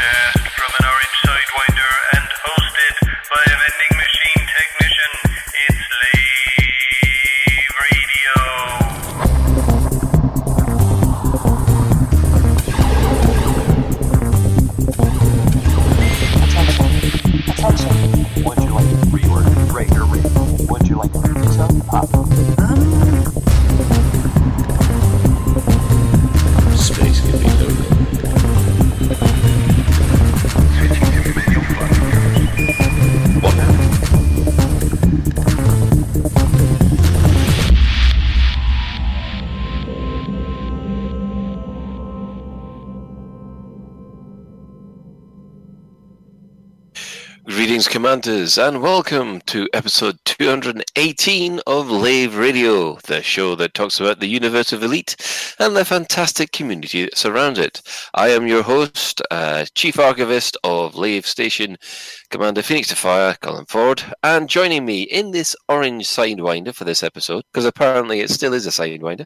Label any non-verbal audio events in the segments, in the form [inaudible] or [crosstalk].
Broadcast Greetings, Commanders, and welcome to episode 218 of Lave Radio, the show that talks about the universe of Elite and the fantastic community that surrounds it. I am your host, uh, Chief Archivist of Lave Station, Commander Phoenix to Fire, Colin Ford, and joining me in this orange Sidewinder for this episode, because apparently it still is a Sidewinder,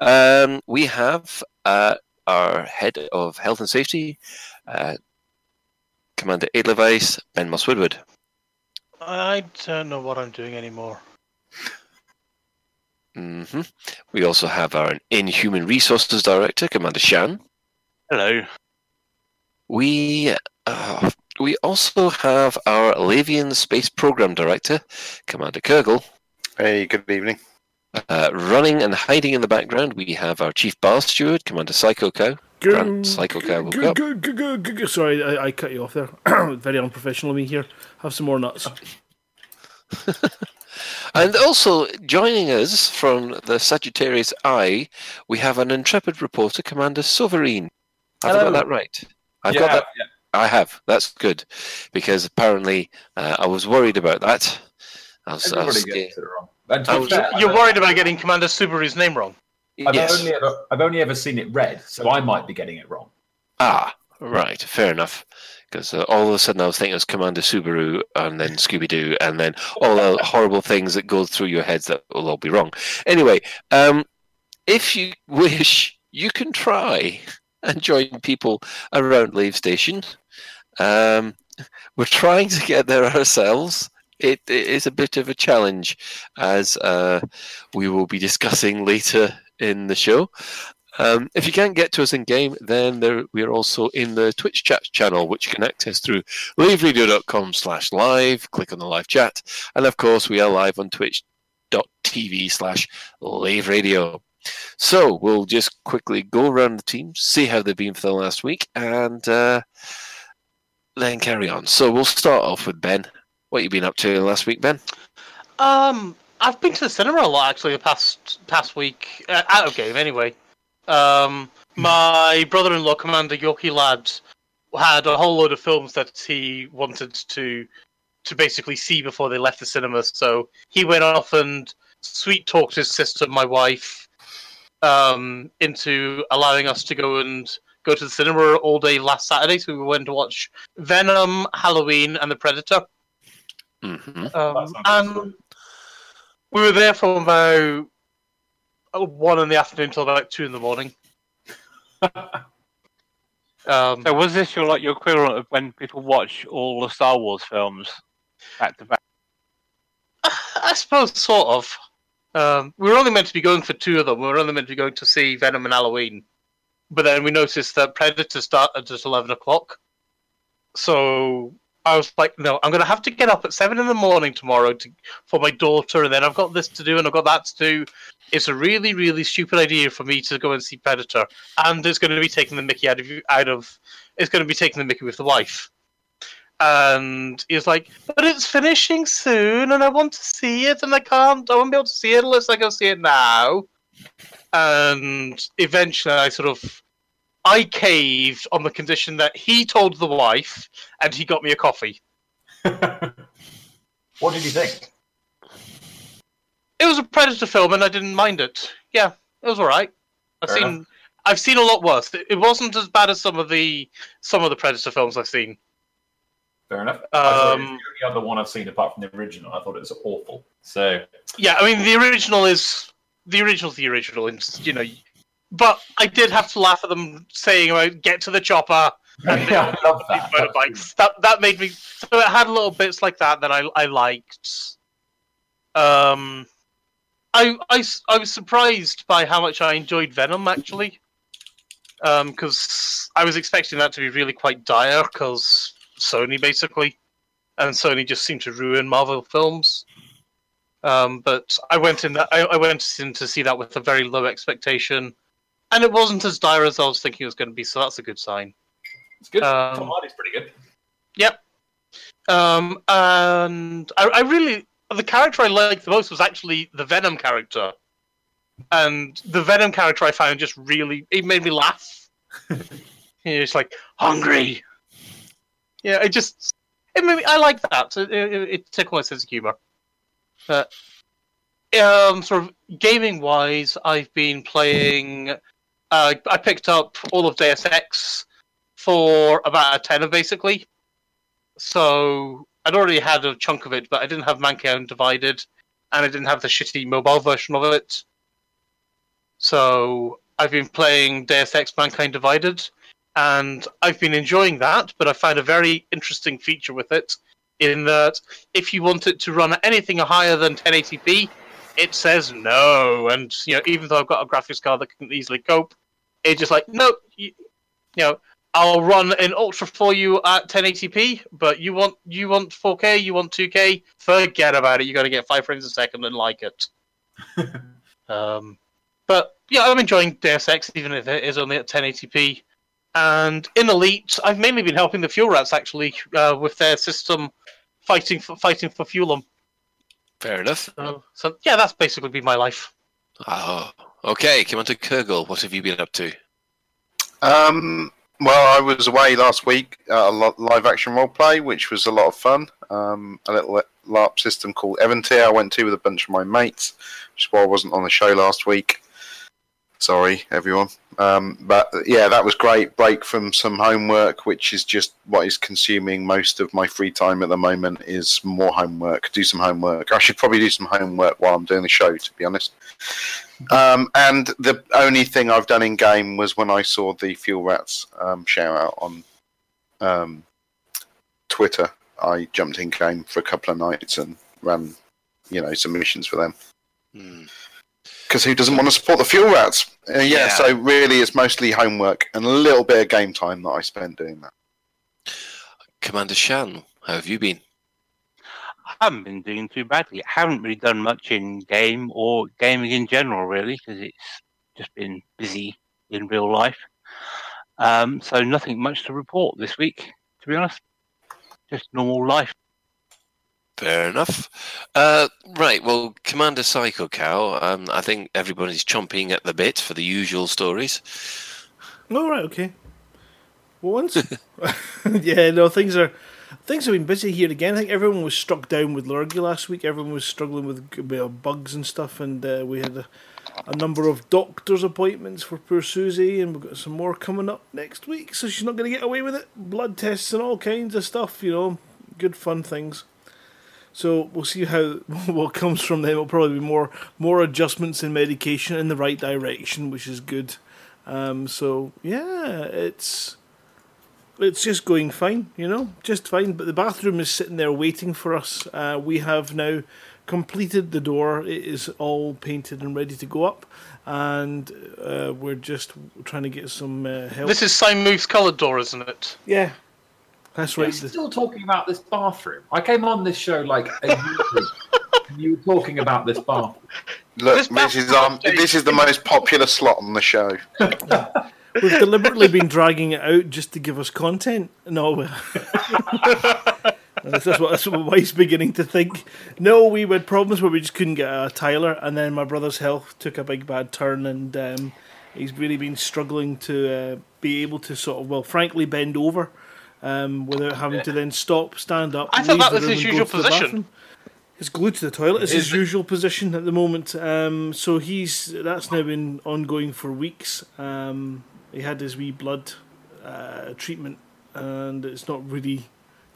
um, we have uh, our Head of Health and Safety, uh, Commander Edelweiss, Ben Moss Woodward. I don't know what I'm doing anymore. hmm We also have our Inhuman Resources Director, Commander Shan. Hello. We uh, we also have our Lavian Space Program Director, Commander Kurgle. Hey, good evening. Uh, running and hiding in the background, we have our Chief Bar Steward, Commander Psycho Cow. Grant Psycho Cow woke up. Good, good, good, good, good. Sorry, I, I cut you off there. [coughs] Very unprofessional of me here. Have some more nuts. [laughs] And also joining us from the Sagittarius Eye, we have an intrepid reporter, Commander Sovereign. Have I got that right? I've Yeah, got that. yeah. I have. That's good, because apparently uh, I was worried about that. I was, I was scared. it wrong. I was- You're worried about getting Commander Subaru's name wrong. I've yes. only ever I've only ever seen it read, so I might be getting it wrong. Ah, right. Fair enough. Because uh, all of a sudden I was thinking it was Commander Subaru and then Scooby Doo and then all the horrible things that go through your heads that will all be wrong. Anyway, um, if you [laughs] wish, you can try and join people around Lave Station. Um, we're trying to get there ourselves. It, it is a bit of a challenge, as uh, we will be discussing later in the show. Um, if you can't get to us in game, then there, we are also in the Twitch chat channel, which you can access through laveradio.com slash live. Click on the live chat. And of course, we are live on twitch.tv slash lave radio. So we'll just quickly go around the team, see how they've been for the last week, and uh, then carry on. So we'll start off with Ben. What you been up to last week, Ben? Um, I've been to the cinema a lot actually the past past week, uh, out of game anyway. Um, my brother-in-law, Commander Yoki Labs, had a whole load of films that he wanted to to basically see before they left the cinema. So he went off and sweet talked his sister, my wife, um, into allowing us to go and go to the cinema all day last Saturday. So we went to watch Venom, Halloween, and The Predator. hmm Um, sounds and we were there from about uh, one in the afternoon till about two in the morning. [laughs] um, So was this your like your equivalent of when people watch all the Star Wars films back to back? [sighs] I suppose sort of. Um, we were only meant to be going for two of them. We were only meant to be going to see Venom and Halloween, but then we noticed that Predator started at eleven o'clock. So I was like, no, I'm going to have to get up at seven in the morning tomorrow to for my daughter, and then I've got this to do and I've got that to do. It's a really, really stupid idea for me to go and see Predator, and it's going to be taking the Mickey out of. Out of it's going to be taking the Mickey with the wife. And he's like, but it's finishing soon, and I want to see it, and I can't. I won't be able to see it unless I go see it now. And eventually, I sort of, I caved on the condition that he told the wife, and he got me a coffee. [laughs] What did you think? It was a Predator film, and I didn't mind it. Yeah, it was all right. I've Fair seen, I've seen a lot worse. It wasn't as bad as some of the some of the Predator films I've seen. Fair enough. I thought it was Um, the only other one I've seen apart from the original. I thought it was awful. So Yeah, I mean the original is the original's the original, and you know, but I did have to laugh at them saying about get to the chopper, [laughs] yeah, I love that. motorbikes. That that made me. So it had little bits like that that I I liked. Um, I I I was surprised by how much I enjoyed Venom actually. Um, because I was expecting that to be really quite dire, because Sony basically, and Sony just seemed to ruin Marvel films. Um, but I went in that I, I went in to see that with a very low expectation, and it wasn't as dire as I was thinking it was going to be. So that's a good sign. It's good. Um, Tom Hardy's pretty good. Yep. Um, and I, I really the character I liked the most was actually the Venom character, and the Venom character I found just really it made me laugh. [laughs] It's like hungry. Yeah, it just it made me, I like that. It, it, it tickled my sense of humor. But um, sort of gaming wise, I've been playing. Uh, I picked up all of Deus Ex for about a tenner, basically. So I'd already had a chunk of it, but I didn't have Mankind Divided, and I didn't have the shitty mobile version of it. So I've been playing Deus Ex Mankind Divided, and I've been enjoying that. But I found a very interesting feature with it, in that if you want it to run anything higher than 1080p, it says no. And you know, even though I've got a graphics card that can easily cope, it's just like no. You, you know, I'll run an ultra for you at 1080p, but you want you want 4K, you want 2K, forget about it. You got to get five frames a second and like it. [laughs] um, but yeah, I'm enjoying Deus Ex, even if it is only at 1080p. And in Elite, I've mainly been helping the Fuel Rats actually uh, with their system, fighting for fighting for Fuelum. Fair enough. So, so yeah, that's basically been my life. Oh, okay. Come on to Kurgle. What have you been up to? Um, well, I was away last week at a live action role play, which was a lot of fun. Um, a little LARP system called Eventyr I went to with a bunch of my mates, which is why I wasn't on the show last week. Sorry, everyone. Um, but yeah, that was great. Break from some homework, which is just what is consuming most of my free time at the moment. Is more homework. Do some homework. I should probably do some homework while I'm doing the show, to be honest. Um, and the only thing I've done in game was when I saw the Fuel Rats um, shout out on um, Twitter. I jumped in game for a couple of nights and ran, you know, some missions for them. Hmm. Because who doesn't want to support the Fuel Rats? Uh, yeah, Yeah. so really it's mostly homework and a little bit of game time that I spend doing that. Commander Shan, how have you been? I haven't been doing too badly. I haven't really done much in game or gaming in general, really, because it's just been busy in real life. Um, so nothing much to report this week, to be honest. Just normal life. Fair enough. Uh, right, well, Commander Psycho Cow, um, I think everybody's chomping at the bit for the usual stories. Oh right, okay. Well, once, [laughs] yeah, no, things are things have been busy here again. I think everyone was struck down with lurgy last week. Everyone was struggling with bugs and stuff, and uh, we had a, a number of doctor's appointments for poor Susie, and we've got some more coming up next week. So she's not going to get away with it. Blood tests and all kinds of stuff, you know, good fun things. So we'll see how [laughs] what comes from them. It'll probably be more more adjustments in medication in the right direction, which is good. Um, so yeah, it's it's just going fine, you know, just fine. But the bathroom is sitting there waiting for us. Uh, we have now completed the door. It is all painted and ready to go up, and uh, we're just trying to get some uh, help. This is Simon's coloured door, isn't it? yeah, that's We're right. still talking about this bathroom. I came on this show like a year ago. and You were talking about this bathroom. Look, This this, is bathroom um, this is the most popular slot on the show. [laughs] We've deliberately been dragging it out just to give us content. No, we- [laughs] that's what that's what my wife's beginning to think. No, we had problems where we just couldn't get a Tyler, and then my brother's health took a big bad turn, and um, he's really been struggling to uh, be able to sort of, well, frankly, bend over um, without having to then stop, stand up. I thought that was his usual position. He's glued to the toilet. It's Is his it- usual position at the moment. Um, so he's that's now been ongoing for weeks. Um, he had his wee blood uh, treatment, and it's not really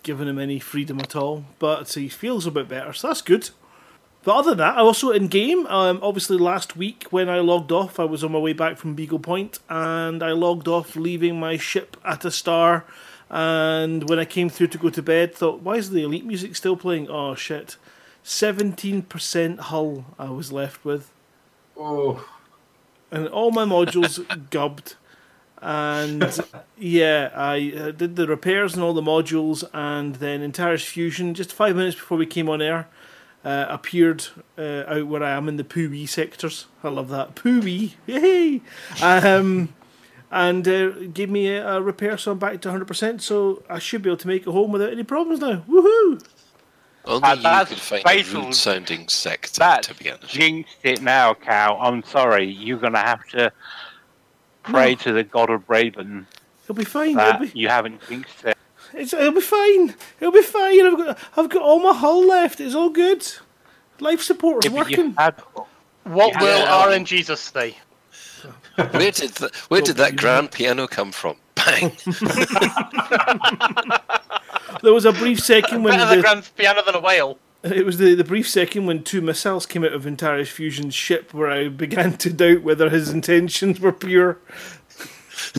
given him any freedom at all. But he feels a bit better, so that's good. But other than that, I also in game. Um, obviously, last week when I logged off, I was on my way back from Beagle Point, and I logged off, leaving my ship at a star. And when I came through to go to bed, thought, why is the elite music still playing? Oh shit! Seventeen percent hull I was left with, Oh, and all my modules [laughs] gubbed. And [laughs] yeah, I uh, did the repairs and all the modules, and then Antares Fusion, just five minutes before we came on air, uh, appeared uh, out where I am in the Pooey sectors. I love that. Pooey! Yay! Um, and uh, gave me a, a repair, so I'm back to 100%, so I should be able to make it home without any problems now. Woohoo! Only Uh, you could find fatal. a rude sounding sector, That to be honest. jinxed it now, Cal. I'm sorry. You're going to have to pray No. to the god of Raven It'll be fine. that It'll be, you haven't jinxed it. it's, it'll be fine. It'll be fine. I've got, I've got all my hull left. It's all good. Life support is Yeah, working. had- What Yeah. will Yeah. RNG just say? Where did th- where did that grand piano come from? Bang! [laughs] There was a brief second when Better the the, grand piano than a whale. it was the, the brief second when two missiles came out of Antares Fusion's ship where I began to doubt whether his intentions were pure. [laughs]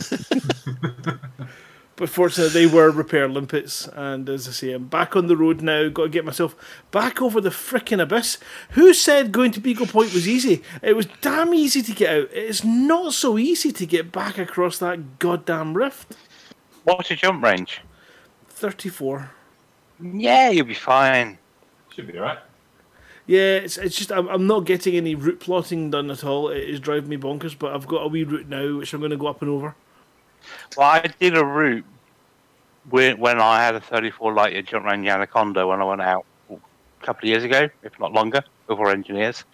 but fortunately, they were repair limpets, and as I say, I'm back on the road now. Got to get myself back over the frickin' abyss. Who said going to Beagle Point was easy? It was damn easy to get out. It's not so easy to get back across that goddamn rift. What's your jump range? 34. Yeah, you'll be fine. should be alright. Yeah, it's it's just I'm, I'm not getting any route plotting done at all. It is driving me bonkers. But I've got a wee route now, which I'm going to go up and over. Well, I did a route when, when I had a 34 light year jump around the Anaconda when I went out a couple of years ago, if not longer, before engineers.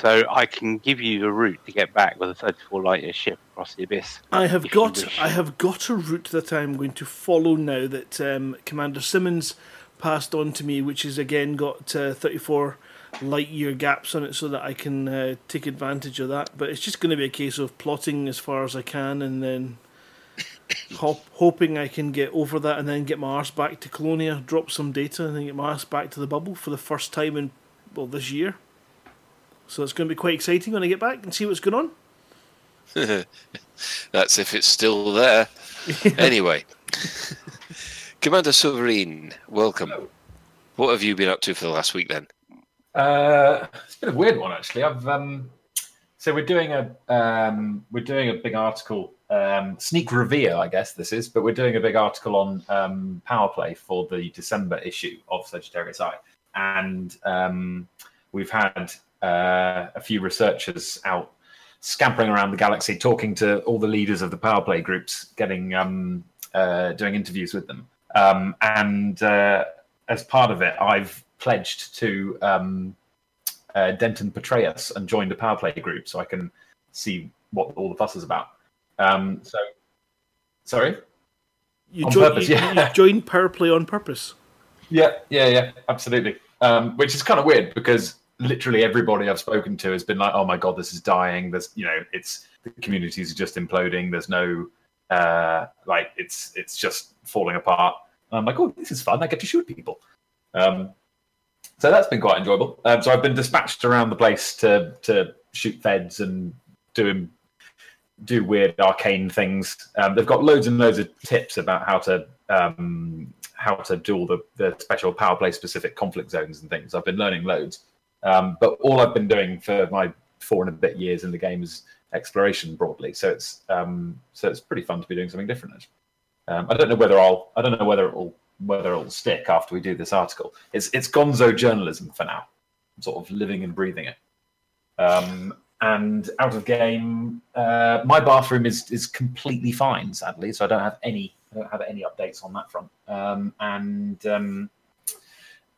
So I can give you the route to get back with a 34 light year ship across the abyss. I have got. I have got a route that I'm going to follow now that um, Commander Simmons passed on to me, which has again got uh, 34 light year gaps on it, so that I can uh, take advantage of that. But it's just going to be a case of plotting as far as I can, and then hop, hoping I can get over that, and then get my arse back to Colonia, drop some data, and then get my arse back to the bubble for the first time in well this year. So it's going to be quite exciting when I get back and see what's going on. [laughs] That's if it's still there. [laughs] Anyway, Commander Sovereign, welcome. What have you been up to for the last week then? Uh, it's been a weird one actually. I've um, so we're doing a um, we're doing a big article, um, sneak reveal, I guess this is, but we're doing a big article on um, power play for the December issue of Sagittarius Eye, and um, we've had uh, a few researchers out scampering around the galaxy, talking to all the leaders of the power play groups, getting um, uh, doing interviews with them, um, and uh, as part of it, I've pledged to um, uh, Denton Patreus and joined a power play group so I can see what all the fuss is about. Um, so, sorry. You On join, purpose, you, yeah. you power play on purpose. Yeah, yeah, yeah, absolutely. Um, which is kind of weird because literally everybody I've spoken to has been like, "Oh my god, this is dying." There's, you know, it's the communities are just imploding. There's no, uh, like, it's it's just falling apart. And I'm like, "Oh, this is fun. I get to shoot people." Um, so that's been quite enjoyable. Um, so I've been dispatched around the place to to shoot feds and doing do weird arcane things. Um, they've got loads and loads of tips about how to um, how to do all the, the special power play specific conflict zones and things. I've been learning loads, um, but all I've been doing for my four and a bit years in the game is exploration broadly. So it's um, so it's pretty fun to be doing something different. Um, I don't know whether I'll I don't know whether it'll whether it'll stick after we do this article. It's it's Gonzo journalism for now. I'm sort of living and breathing it. Um, and out of game, uh, my bathroom is is completely fine, sadly. So I don't have any I don't have any updates on that front. Um, and um,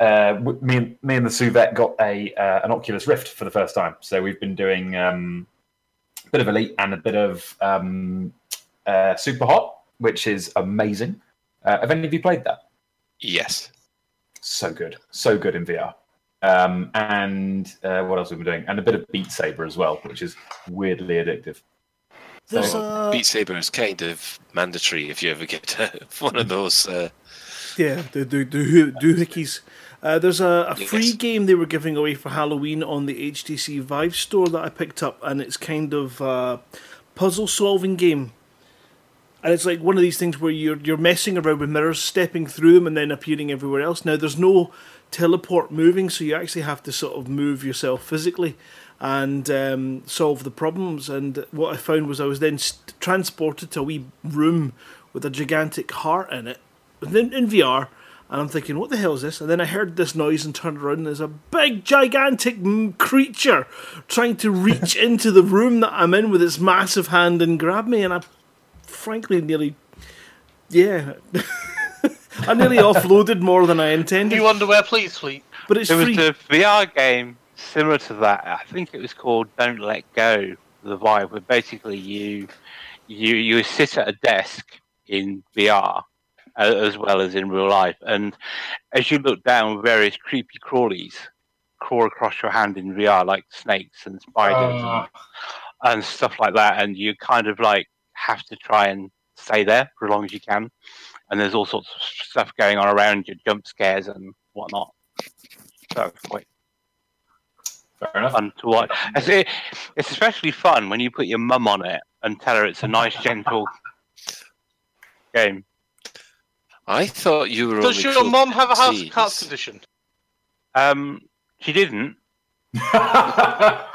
uh, me and me and the Suvet got a uh, an Oculus Rift for the first time. So we've been doing um, a bit of Elite and a bit of um, uh, Super Hot, which is amazing. Uh, have any of you played that? Yes. so good, so good in VR. Um, and uh, what else have we been doing? And a bit of Beat Saber as well, which is weirdly addictive. There's So- a Beat Saber is kind of mandatory if you ever get [laughs] one of those. Uh, yeah, the the the hoo- doohickeys. Uh, there's a, a free Yes. game they were giving away for Halloween on the HTC Vive store that I picked up, and it's kind of a puzzle solving game. And it's like one of these things where you're you're messing around with mirrors, stepping through them, and then appearing everywhere else. Now there's no teleport moving, so you actually have to sort of move yourself physically and um, solve the problems. And what I found was I was then st- transported to a wee room with a gigantic heart in it, in, in VR. And I'm thinking, what the hell is this? And then I heard this noise and turned around, and there's a big, gigantic creature trying to reach [laughs] into the room that I'm in with its massive hand and grab me. And I, frankly, nearly, yeah, [laughs] I nearly offloaded more than I intended. New underwear, please, fleet. But it's There was free. a VR game similar to that. I think it was called Don't Let Go. The vibe, where basically you you you sit at a desk in VR uh, as well as in real life, and as you look down, various creepy crawlies crawl across your hand in VR, like snakes and spiders Uh, and, and stuff like that, and you kind of like have to try and stay there for as long as you can. And there's all sorts of stuff going on around you, jump scares and whatnot. So quite fair enough. fun to watch. It's, it, it's especially fun when you put your mum on it and tell her it's a nice, gentle game. I thought you were. Does your mum have a house Jeez. heart condition? Um, she didn't. [laughs]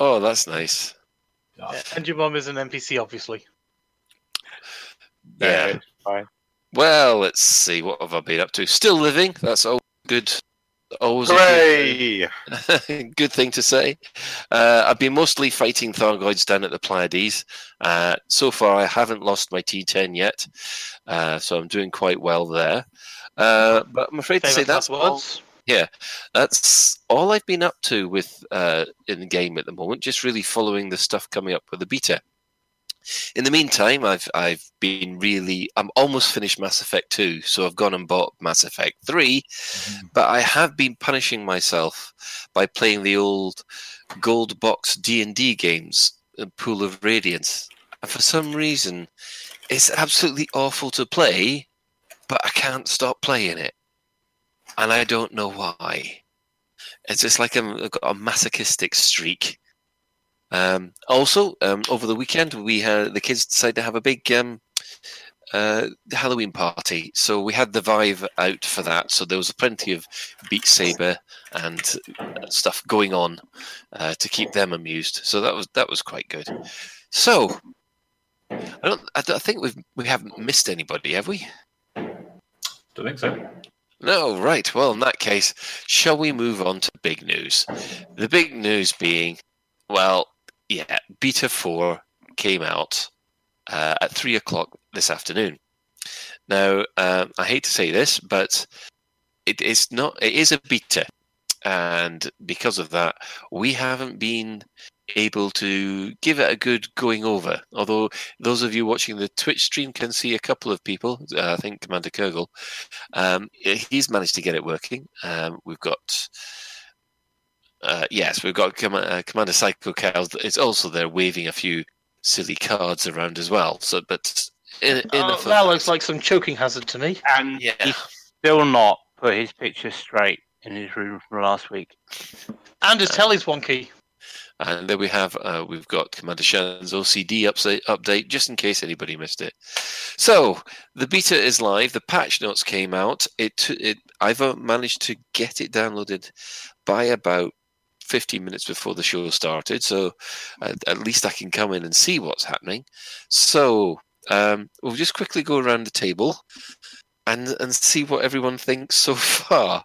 Oh, that's nice. And your mum is an NPC, obviously. Yeah. fine. Well, let's see. What have I been up to? Still living. That's all good. Always a good- Hooray! [laughs] Good thing to say. Uh, I've been mostly fighting Thargoids down at the Pleiades. Uh, so far, I haven't lost my T10 yet, uh, so I'm doing quite well there. Uh, but I'm afraid to say that's all, words? that's all I've been up to with uh, in the game at the moment. Just really following the stuff coming up with the beta. In the meantime, I've I've been really I'm almost finished Mass Effect 2, so I've gone and bought Mass Effect 3, but I have been punishing myself by playing the old gold box D&D games, uh, Pool of Radiance. And for some reason, it's absolutely awful to play, but I can't stop playing it. And I don't know why. It's just like I'm, I've got a masochistic streak. Um, also, um, over the weekend, we had the kids decided to have a big um, uh, Halloween party. So we had the Vive out for that. So there was plenty of Beat Saber and stuff going on uh, to keep them amused. So that was that was quite good. So I don't. I, don't, I think we've we haven't missed anybody, have we? Don't think so. No, right. Well, in that case, shall we move on to big news? The big news being, well, yeah, Beta 4 came out uh, at 3 o'clock this afternoon. Now, um, I hate to say this, but it is not. It is a beta, and because of that, we haven't been able to give it a good going over. Although those of you watching the Twitch stream can see a couple of people. Uh, I think Commander Kurgle. Um, he's managed to get it working. Um, we've got. Uh, yes, we've got Com- uh, Commander Psycho Cows. It's also there waving a few silly cards around as well. So, but in, in Oh, a that looks like some choking hazard to me. And Yeah. he's still not put his picture straight in his room from last week. And his telly's wonky. And then we have uh, we've got Commander Shannon's OCD update, update just in case anybody missed it. So the beta is live. The patch notes came out. It it I've uh, managed to get it downloaded by about 15 minutes before the show started. So uh, at least I can come in and see what's happening. So um, we'll just quickly go around the table and and see what everyone thinks so [laughs] far.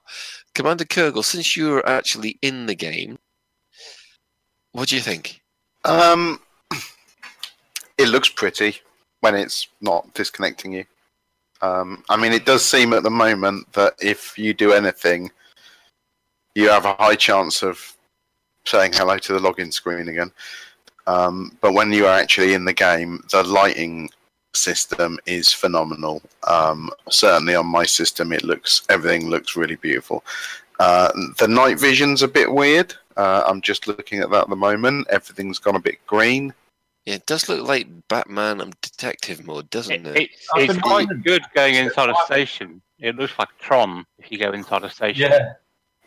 Commander Kurgle, since you're actually in the game, what do you think? Um, it looks pretty when it's not disconnecting you. Um, I mean, it does seem at the moment that if you do anything, you have a high chance of saying hello to the login screen again. Um, but when you are actually in the game, the lighting system is phenomenal. Um, certainly on my system, it looks everything looks really beautiful. Uh, the night vision's a bit weird. Uh, I'm just looking at that at the moment. Everything's gone a bit green. Yeah, it does look like Batman and detective mode, doesn't It, it? it's it's quite good going inside a station It looks like Tron if you go inside a station. Yeah.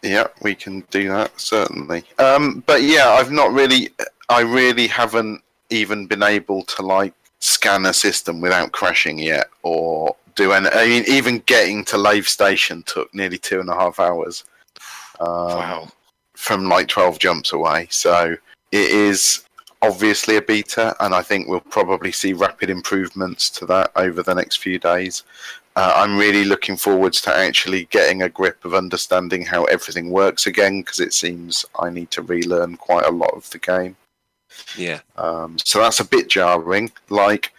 Yeah, we can do that certainly. Um, but yeah, I've not really. I really haven't even been able to like scan a system without crashing yet, or do any. I mean, even getting to Lave Station took nearly two and a half hours. Um, Wow. From like twelve jumps away, so it is obviously a beta, and I think we'll probably see rapid improvements to that over the next few days. Uh, I'm really looking forwards to actually getting a grip of understanding how everything works again because it seems I need to relearn quite a lot of the game. Yeah. Um, so that's a bit jarring. Like,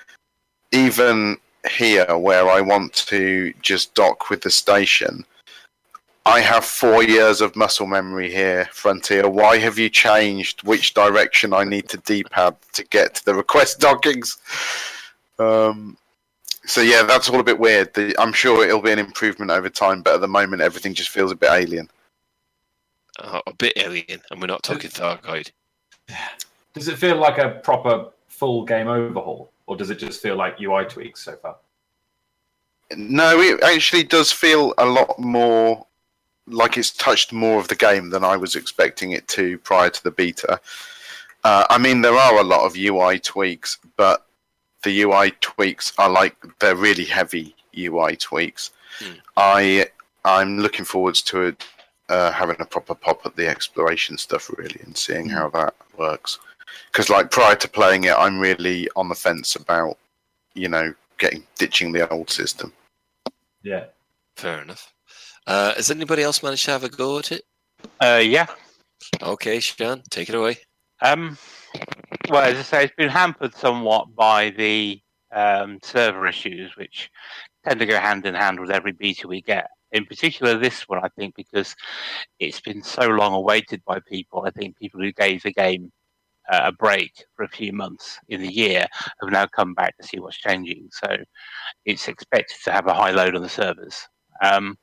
even here where I want to just dock with the station, I have four years of muscle memory here, Frontier. Why have you changed which direction I need to D-pad to get to the request [laughs] dockings? Um, so yeah, that's all a bit weird. The, I'm sure it'll be an improvement over time, but at the moment everything just feels a bit alien. Uh, a bit alien, and we're not talking Thargoid. [sighs] Does it feel like a proper full game overhaul, or does it just feel like UI tweaks so far? No, it actually does feel a lot more like it's touched more of the game than I was expecting it to prior to the beta. Uh, I mean, there are a lot of UI tweaks, but the UI tweaks are like they're really heavy UI tweaks. Hmm. I I'm looking forwards to it, uh, having a proper pop at the exploration stuff really and seeing how that works. Because like prior to playing it, I'm really on the fence about you know getting ditching the old system. Yeah. Fair enough. Uh, has anybody else managed to have a go at it? Uh, yeah. Okay, Sean, take it away. Um, well, as I say, it's been hampered somewhat by the um, server issues, which tend to go hand in hand with every beta we get. In particular, this one, I think, because it's been so long awaited by people. I think people who gave the game uh, a break for a few months in the year have now come back to see what's changing. So it's expected to have a high load on the servers. Um,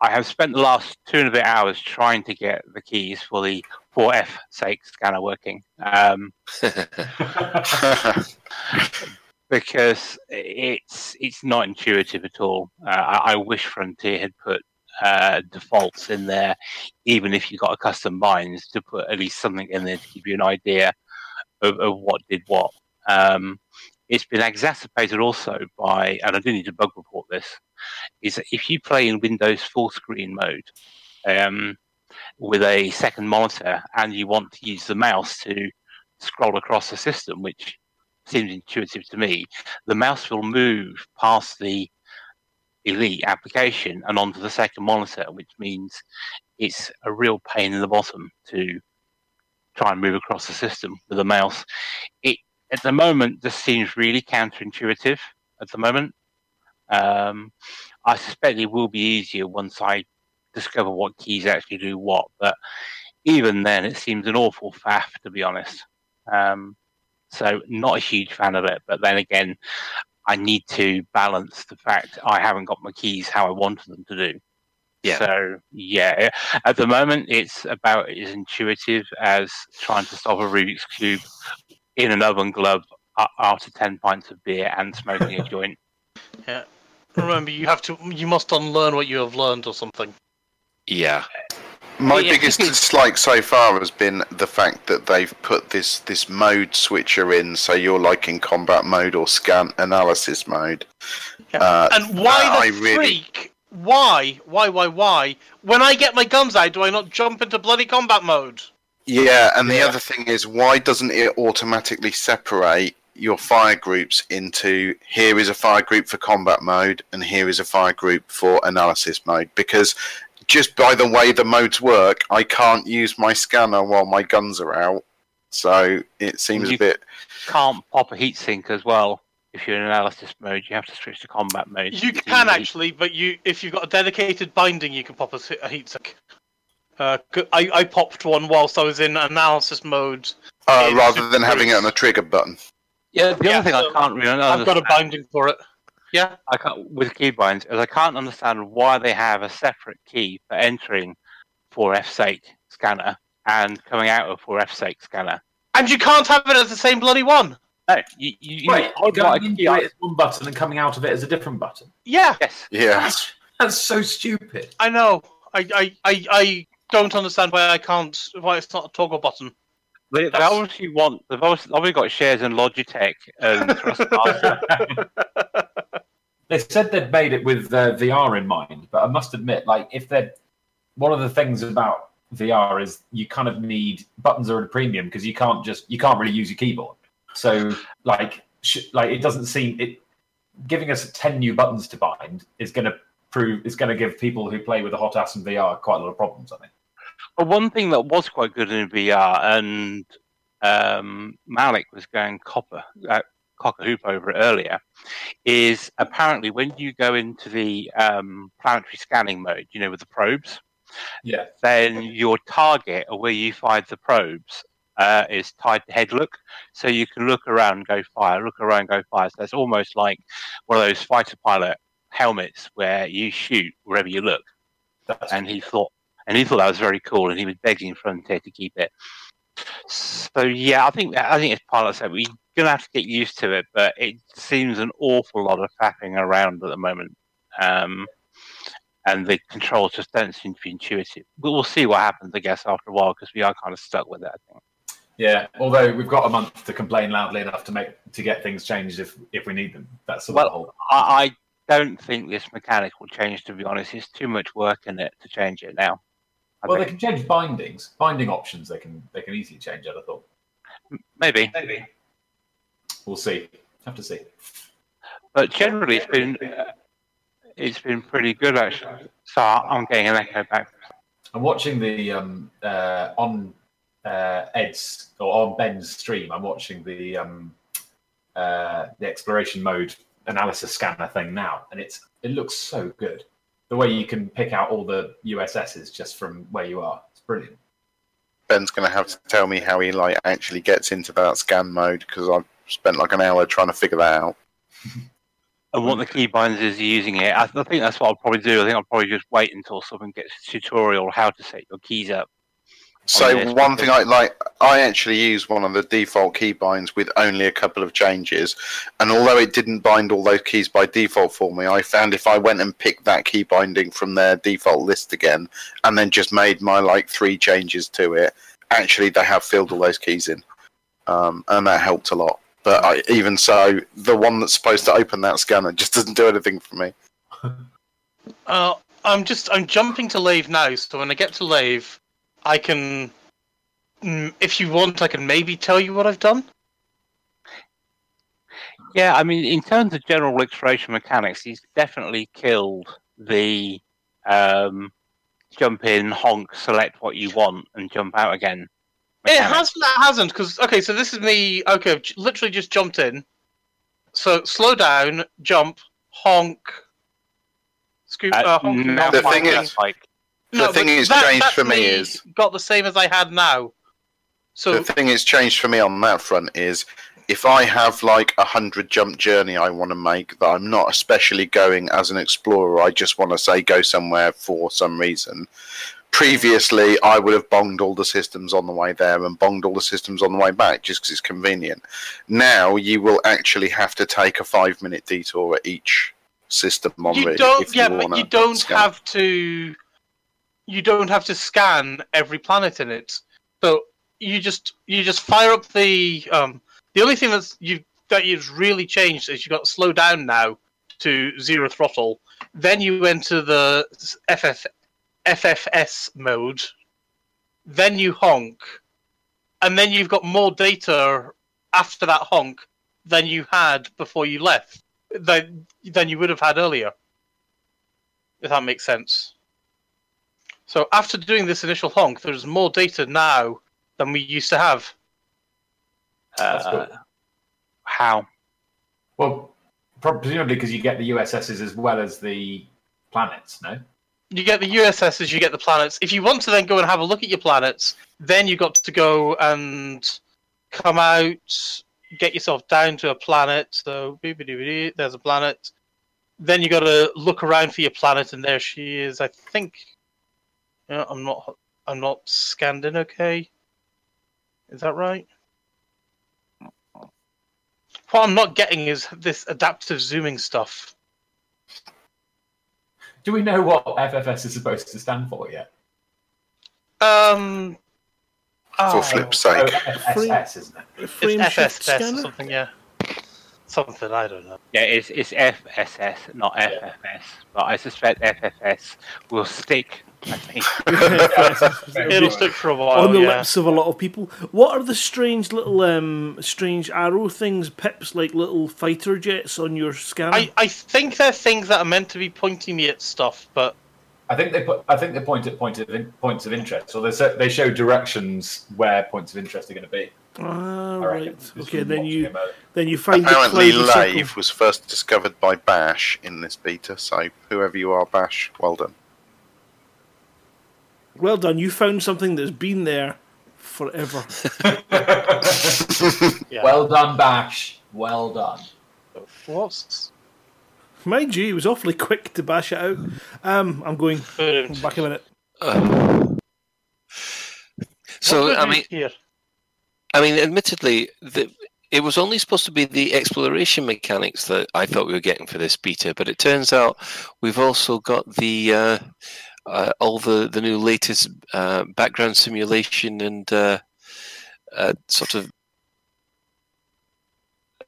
I have spent the last two and a bit hours trying to get the keys for the 4F sake scanner working. Um, [laughs] because it's it's not intuitive at all. Uh, I, I wish Frontier had put uh, defaults in there, even if you got a custom binds, to put at least something in there to give you an idea of, of what did what. Um, it's been exacerbated also by, and I do need to bug report this, is that if you play in Windows full screen mode um, with a second monitor and you want to use the mouse to scroll across the system, which seems intuitive to me, the mouse will move past the Elite application and onto the second monitor, which means it's a real pain in the bottom to try and move across the system with a mouse. It at the moment just seems really counterintuitive at the moment. Um, I suspect it will be easier once I discover what keys actually do what, but even then, it seems an awful faff to be honest. Um, so not a huge fan of it, but then again, I need to balance the fact I haven't got my keys how I wanted them to do. Yeah. So yeah, at the moment it's about as intuitive as trying to solve a Rubik's cube in an oven glove after ten pints of beer and smoking a [laughs] joint. Yeah. Remember, you have to. You must unlearn what you have learned, or something. Yeah. My Yeah, biggest it's- [laughs] dislike so far has been the fact that they've put this this mode switcher in, so you're like in combat mode or scan analysis mode. Yeah. Uh, And why the I really- freak? Why? Why? Why? Why? When I get my guns out, do I not jump into bloody combat mode? Yeah, and the Yeah. other thing is, why doesn't it automatically separate your fire groups into here is a fire group for combat mode and here is a fire group for analysis mode? Because just by the way the modes work, I can't use my scanner while my guns are out. So it seems You- a bit. Can't pop a heatsink as well. If you're in analysis mode, you have to switch to combat mode. You can actually, but you if you've got a dedicated binding, you can pop a heatsink. Uh, c- I, I popped one whilst I was in analysis mode. Uh, It's rather just than having it on a trigger button. Yeah, the Yeah, other thing so I can't really I've got a binding for it. Yeah. I can't, with keybinds is I can't understand why they have a separate key for entering 4F sake scanner and coming out of 4F sake scanner. And you can't have it as the same bloody one. No, you, you, you Wait, hold going what a key into it as one button and coming out of it as a different button. Yeah. Yes, Yeah. That's, That's so stupid. I know. I, I, I, I don't understand why I can't. Why it's not a toggle button. They, they obviously want. They've obviously, obviously got shares in Logitech and [laughs] Thrustmaster. [laughs] They said they'd made it with uh, VR in mind, but I must admit, like, if they're one of the things about VR is you kind of need buttons are at a premium because you can't just you can't really use your keyboard. So, like, sh- like it doesn't seem it giving us ten new buttons to bind is going to prove is going to give people who play with a HOTAS and VR quite a lot of problems. I think. But one thing that was quite good in VR, and um, Malik was going copper, uh, cock a hoop over it earlier, is apparently when you go into the um, planetary scanning mode, you know, with the probes, Yeah. then your target or where you find the probes uh, is tied to head look. So you can look around go fire, look around go fire. So it's almost like one of those fighter pilot helmets where you shoot wherever you look That's and he thought and he thought that was very cool, and he was begging Frontier to keep it. So yeah, I think I think it's pilot said we're gonna have to get used to it, but it seems an awful lot of faffing around at the moment, um, and the controls just don't seem to be intuitive. But we'll see what happens, I guess, after a while because we are kind of stuck with it. I think. Yeah, although we've got a month to complain loudly enough to make to get things changed if if we need them. That's sort of Well, the whole. I, I don't think this mechanic will change. To be honest, it's too much work in it to change it now. I Well, they can change bindings, binding options. They can they can easily change. I'd have thought. maybe. Maybe. We'll see. Have to see. but generally it's been uh, it's been pretty good actually. So I'm getting an echo back. I'm watching the um uh on uh Ed's or on Ben's stream. I'm watching the um uh the exploration mode analysis scanner thing now, and it's it looks so good. The way you can pick out all the USSs just from where you are, it's brilliant. Ben's going to have to tell me how he like actually gets into that scan mode because I've spent like an hour trying to figure that out. And what the keybinds is using it. I, I think that's what I'll probably do. I think I'll probably just wait until someone gets a tutorial how to set your keys up. So one thing I like, I actually use one of the default keybinds with only a couple of changes, and although it didn't bind all those keys by default for me, I found if I went and picked that key binding from their default list again, and then just made my like three changes to it, actually they have filled all those keys in, um, and that helped a lot. But I, even so, the one that's supposed to open that scanner just doesn't do anything for me. [laughs] Uh, I'm just I'm jumping to Lave now, so when I get to Lave, I can, mm, if you want, I can maybe tell you what I've done. Yeah, I mean, in terms of general exploration mechanics, he's definitely killed the um, jump in, honk, select what you want, and jump out again. It mechanic. has, it hasn't, because okay, so this is me. Okay, I've j- literally just jumped in. So slow down, jump, honk, scoop. Uh, Uh, honk, now The my thing is- like the thing but is that- changed that's for me is- got the same as I had now. So the thing that's changed for me on that front is if I have like a hundred jump journey I want to make that I'm not especially going as an explorer, I just want to say go somewhere for some reason. Previously, I would have bonged all the systems on the way there and bonged all the systems on the way back just because it's convenient. Now you will actually have to take a five minute detour at each system on you route don't yeah you but you don't scan. have to you don't have to scan every planet in it so you just you just fire up the um the only thing that's you that you've really changed is you've got to slow down now to zero throttle then you enter the FF, ffs mode then you honk and then you've got more data after that honk than you had before you left than than you would have had earlier. If that makes sense. So after doing this initial honk, there's more data now than we used to have. That's uh, cool. how Well, presumably because you get the USSs as well as the planets, no? You get the USSs, you get the planets. If you want to then go and have a look at your planets, then you've got to go and come out, get yourself down to a planet. So there's a planet. Then you got to look around for your planet, and there she is. I think. Yeah, I'm not. I'm not scanned in. Okay. Is that right? What I'm not getting is this adaptive zooming stuff. Do we know what FFS is supposed to stand for yet? Um. For oh, flip's Oh, sake. FSS, isn't it? The frame It's shift or something, yeah. Something I don't know. Yeah, it's it's FSS, not FFS. But I suspect FFS will stick. I think. It'll stick for a while. on the yeah. lips of a lot of people. What are the strange little um strange arrow things, pips like little fighter jets on your scanner? I, I think they're things that are meant to be pointing me at stuff, but I think they put. I think they point at point of in, points of interest, so they se- they show directions where points of interest are going to be. ah, right. Okay, then you then you find Apparently, the cloudy Lave circle. was first discovered by Bash in this beta, so whoever you are, Bash, well done. Well done. You found something that's been there forever. yeah. [laughs] Well done, Bash. Well done. what's Mind you, it was awfully quick to bash it out. Um, I'm going back a minute. Uh, so I mean, here? I mean, admittedly, the, it was only supposed to be the exploration mechanics that I thought we were getting for this beta, but it turns out we've also got the uh, uh, all the the new latest uh, background simulation and uh, uh, sort of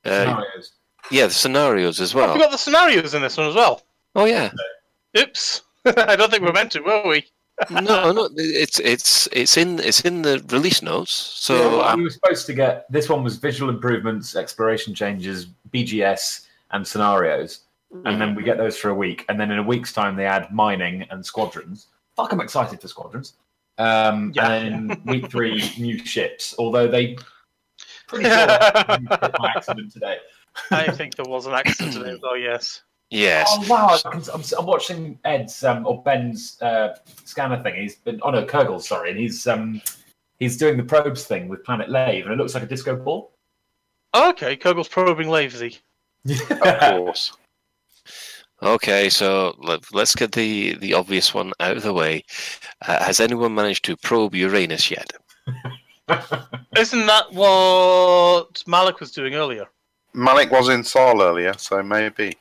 uh, Scenarios. yeah, the scenarios as well. We well. got the scenarios in this one as well. Oh yeah, Oops. [laughs] I don't think we're meant to, were we? [laughs] no, no, it's it's it's in it's in the release notes. So Yeah, um, we were supposed to get this one was visual improvements, exploration changes, BGS, and scenarios, and then we get those for a week, and then in a week's time they add mining and squadrons. Fuck, I'm excited for squadrons. Um, Yeah. And then week three, [laughs] new ships. Although they pretty [laughs] sure I my accident today. I think there was an accident today, though, yes. yes, Oh wow! I can, I'm, I'm watching Ed's um, or Ben's uh, scanner thing. He's been oh no, Kurgle's sorry, and he's um, he's doing the probes thing with Planet Lave, and it looks like a disco ball. Oh, okay, Kogel's probing lazy. Of course. Okay, so let, let's get the, the obvious one out of the way. Uh, has anyone managed to probe Uranus yet? [laughs] Isn't that what Malik was doing earlier? Malik was in Sol earlier, so maybe.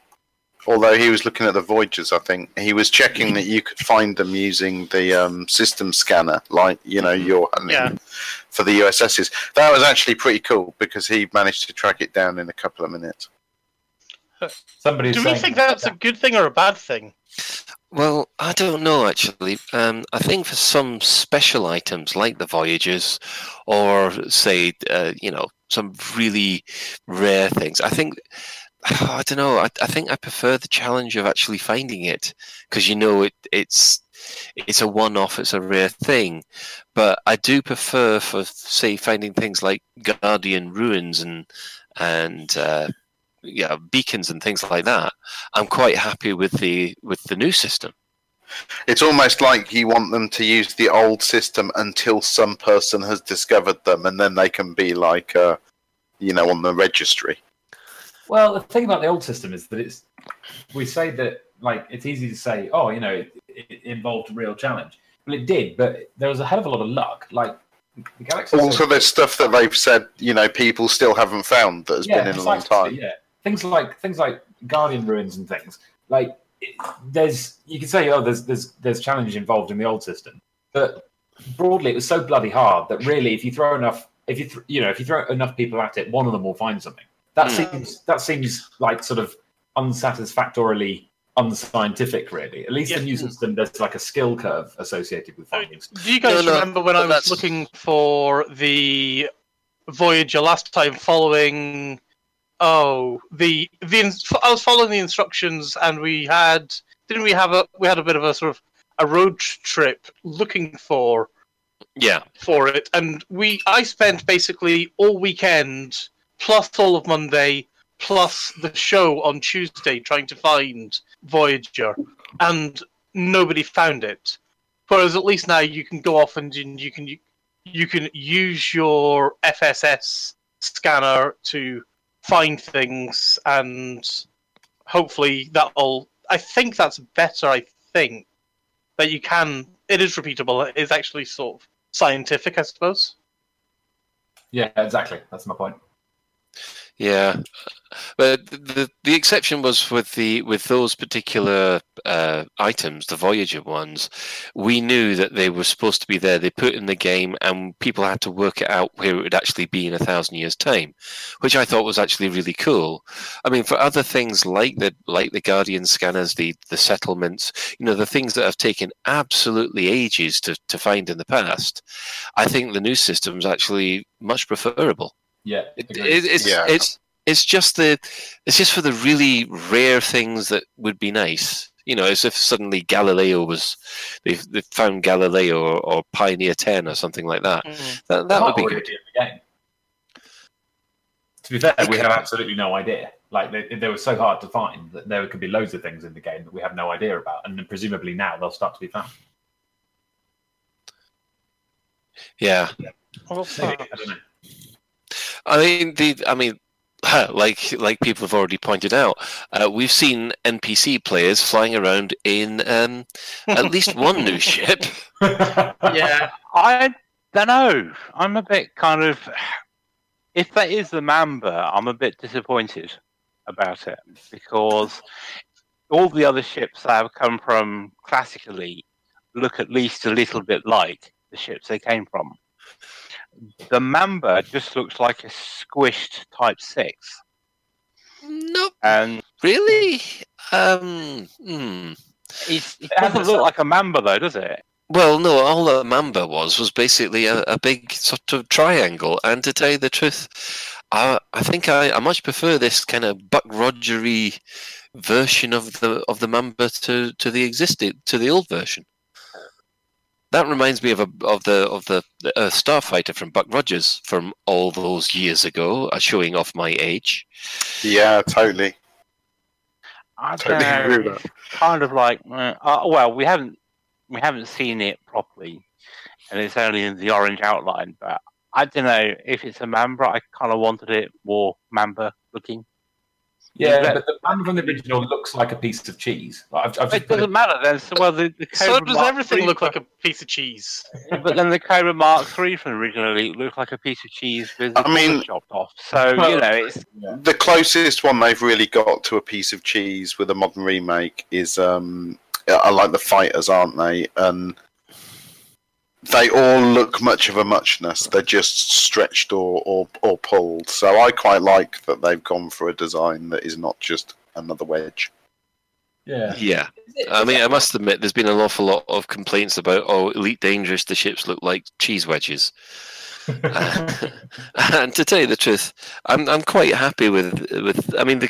Although he was looking at the Voyagers, I think he was checking that you could find them using the um, system scanner, like you know you're hunting Yeah. for the USSs. That was actually pretty cool because he managed to track it down in a couple of minutes. Somebody's Do we saying think that's a good thing or a bad thing? Well, I don't know actually. Um, I think for some special items like the Voyagers, or say, uh, you know, some really rare things, I think. [sighs] I don't know. I, I think I prefer the challenge of actually finding it because you know it. It's it's a one-off. It's a rare thing, but I do prefer for say finding things like Guardian ruins and and uh, yeah beacons and things like that. I'm quite happy with the with the new system. It's almost like you want them to use the old system until some person has discovered them, and then they can be like, uh, you know, on the registry. Well, the thing about the old system is that it's we say that like it's easy to say, oh, you know, it, it involved a real challenge. Well, it did, but there was a hell of a lot of luck. Like the Galaxy. Also, there's stuff that they've said, you know, people still haven't found that has been in a long time. Yeah, things like things like Guardian ruins and things. Like it, there's you can say, oh, there's there's there's challenge involved in the old system, but broadly, it was so bloody hard that really, if you throw enough, if you th- you know, if you throw enough people at it, one of them will find something. That Hmm. seems that seems like sort of unsatisfactorily unscientific, really. At least Yeah. the new system, there's like a skill curve associated with finding stuff. Do you guys No, no, remember when I was looking for the Voyager last time following oh the the I was following the instructions and we had didn't we have a we had a bit of a sort of a road trip looking for Yeah, for it. And we I spent basically all weekend plus all of Monday plus the show on Tuesday trying to find Voyager and nobody found it. Whereas at least now you can go off and you you can you can use your FSS scanner to find things and hopefully that'll I think that's better I think that you can it is repeatable it is actually sort of scientific I suppose Yeah, exactly. That's my point. Yeah, but the the exception was with the with those particular uh, items, the Voyager ones. We knew that they were supposed to be there. They put in the game, and people had to work it out where it would actually be in a thousand years' time, which I thought was actually really cool. I mean, for other things like the like the Guardian scanners, the the settlements, you know, the things that have taken absolutely ages to to find in the past, I think the new system's actually much preferable. Yeah, It, it's Yeah. it's it's just the it's just for the really rare things that would be nice. You know, as if suddenly Galileo was they've they found Galileo or, or Pioneer Ten or something like that. Mm. That that would be already good. in the game. To be fair, we have absolutely no idea. Like they, they were so hard to find that there could be loads of things in the game that we have no idea about, and then presumably now they'll start to be found. Yeah, Well, Maybe, I don't know. I mean the I mean. [laughs] Like like people have already pointed out, uh, we've seen NPC players flying around in um, at least one new [laughs] ship. yeah, I don't know. I'm a bit kind of. If that is the Mamba, I'm a bit disappointed about it because all the other ships that have come from classically look at least a little bit like the ships they came from. The Mamba just looks like a squished Type Six, Nope, and really. Um, hmm. it's, it It doesn't look like a Mamba, though, does it? Well, no, all that Mamba was was basically a, a big sort of triangle. And to tell you the truth, I, I think I, I much prefer this kind of Buck Rogery version of the of the Mamba to, to the existing to the old version. That reminds me of a of the of the, the Earth Starfighter from Buck Rogers from all those years ago, uh, showing off my age. Yeah, totally. I Totally don't know, agree with it's kind of like uh, uh, well, we haven't we haven't seen it properly, and it's only in the orange outline. But I don't know if it's a Mamba. I kind of wanted it more Mamba looking. Yeah, Yeah. but the man from the original looks like a piece of cheese. Like, I've, I've just It put doesn't matter then. So well, the, the so does Mark everything III look like a piece of cheese? [laughs] But then the Cobra Mark Three from originally looked like a piece of cheese with I mean- chopped off. So you know, it's The closest one they've really got to a piece of cheese with a modern remake is um, I like the fighters, aren't they? And they all look much of a muchness. They're just stretched or, or, or pulled. So I quite like that they've gone for a design that is not just another wedge. Yeah. Yeah, I mean, I must admit, there's been an awful lot of complaints about oh, Elite Dangerous. The ships look like cheese wedges. [laughs] [laughs] and to tell you the truth, I'm I'm quite happy with with. I mean, the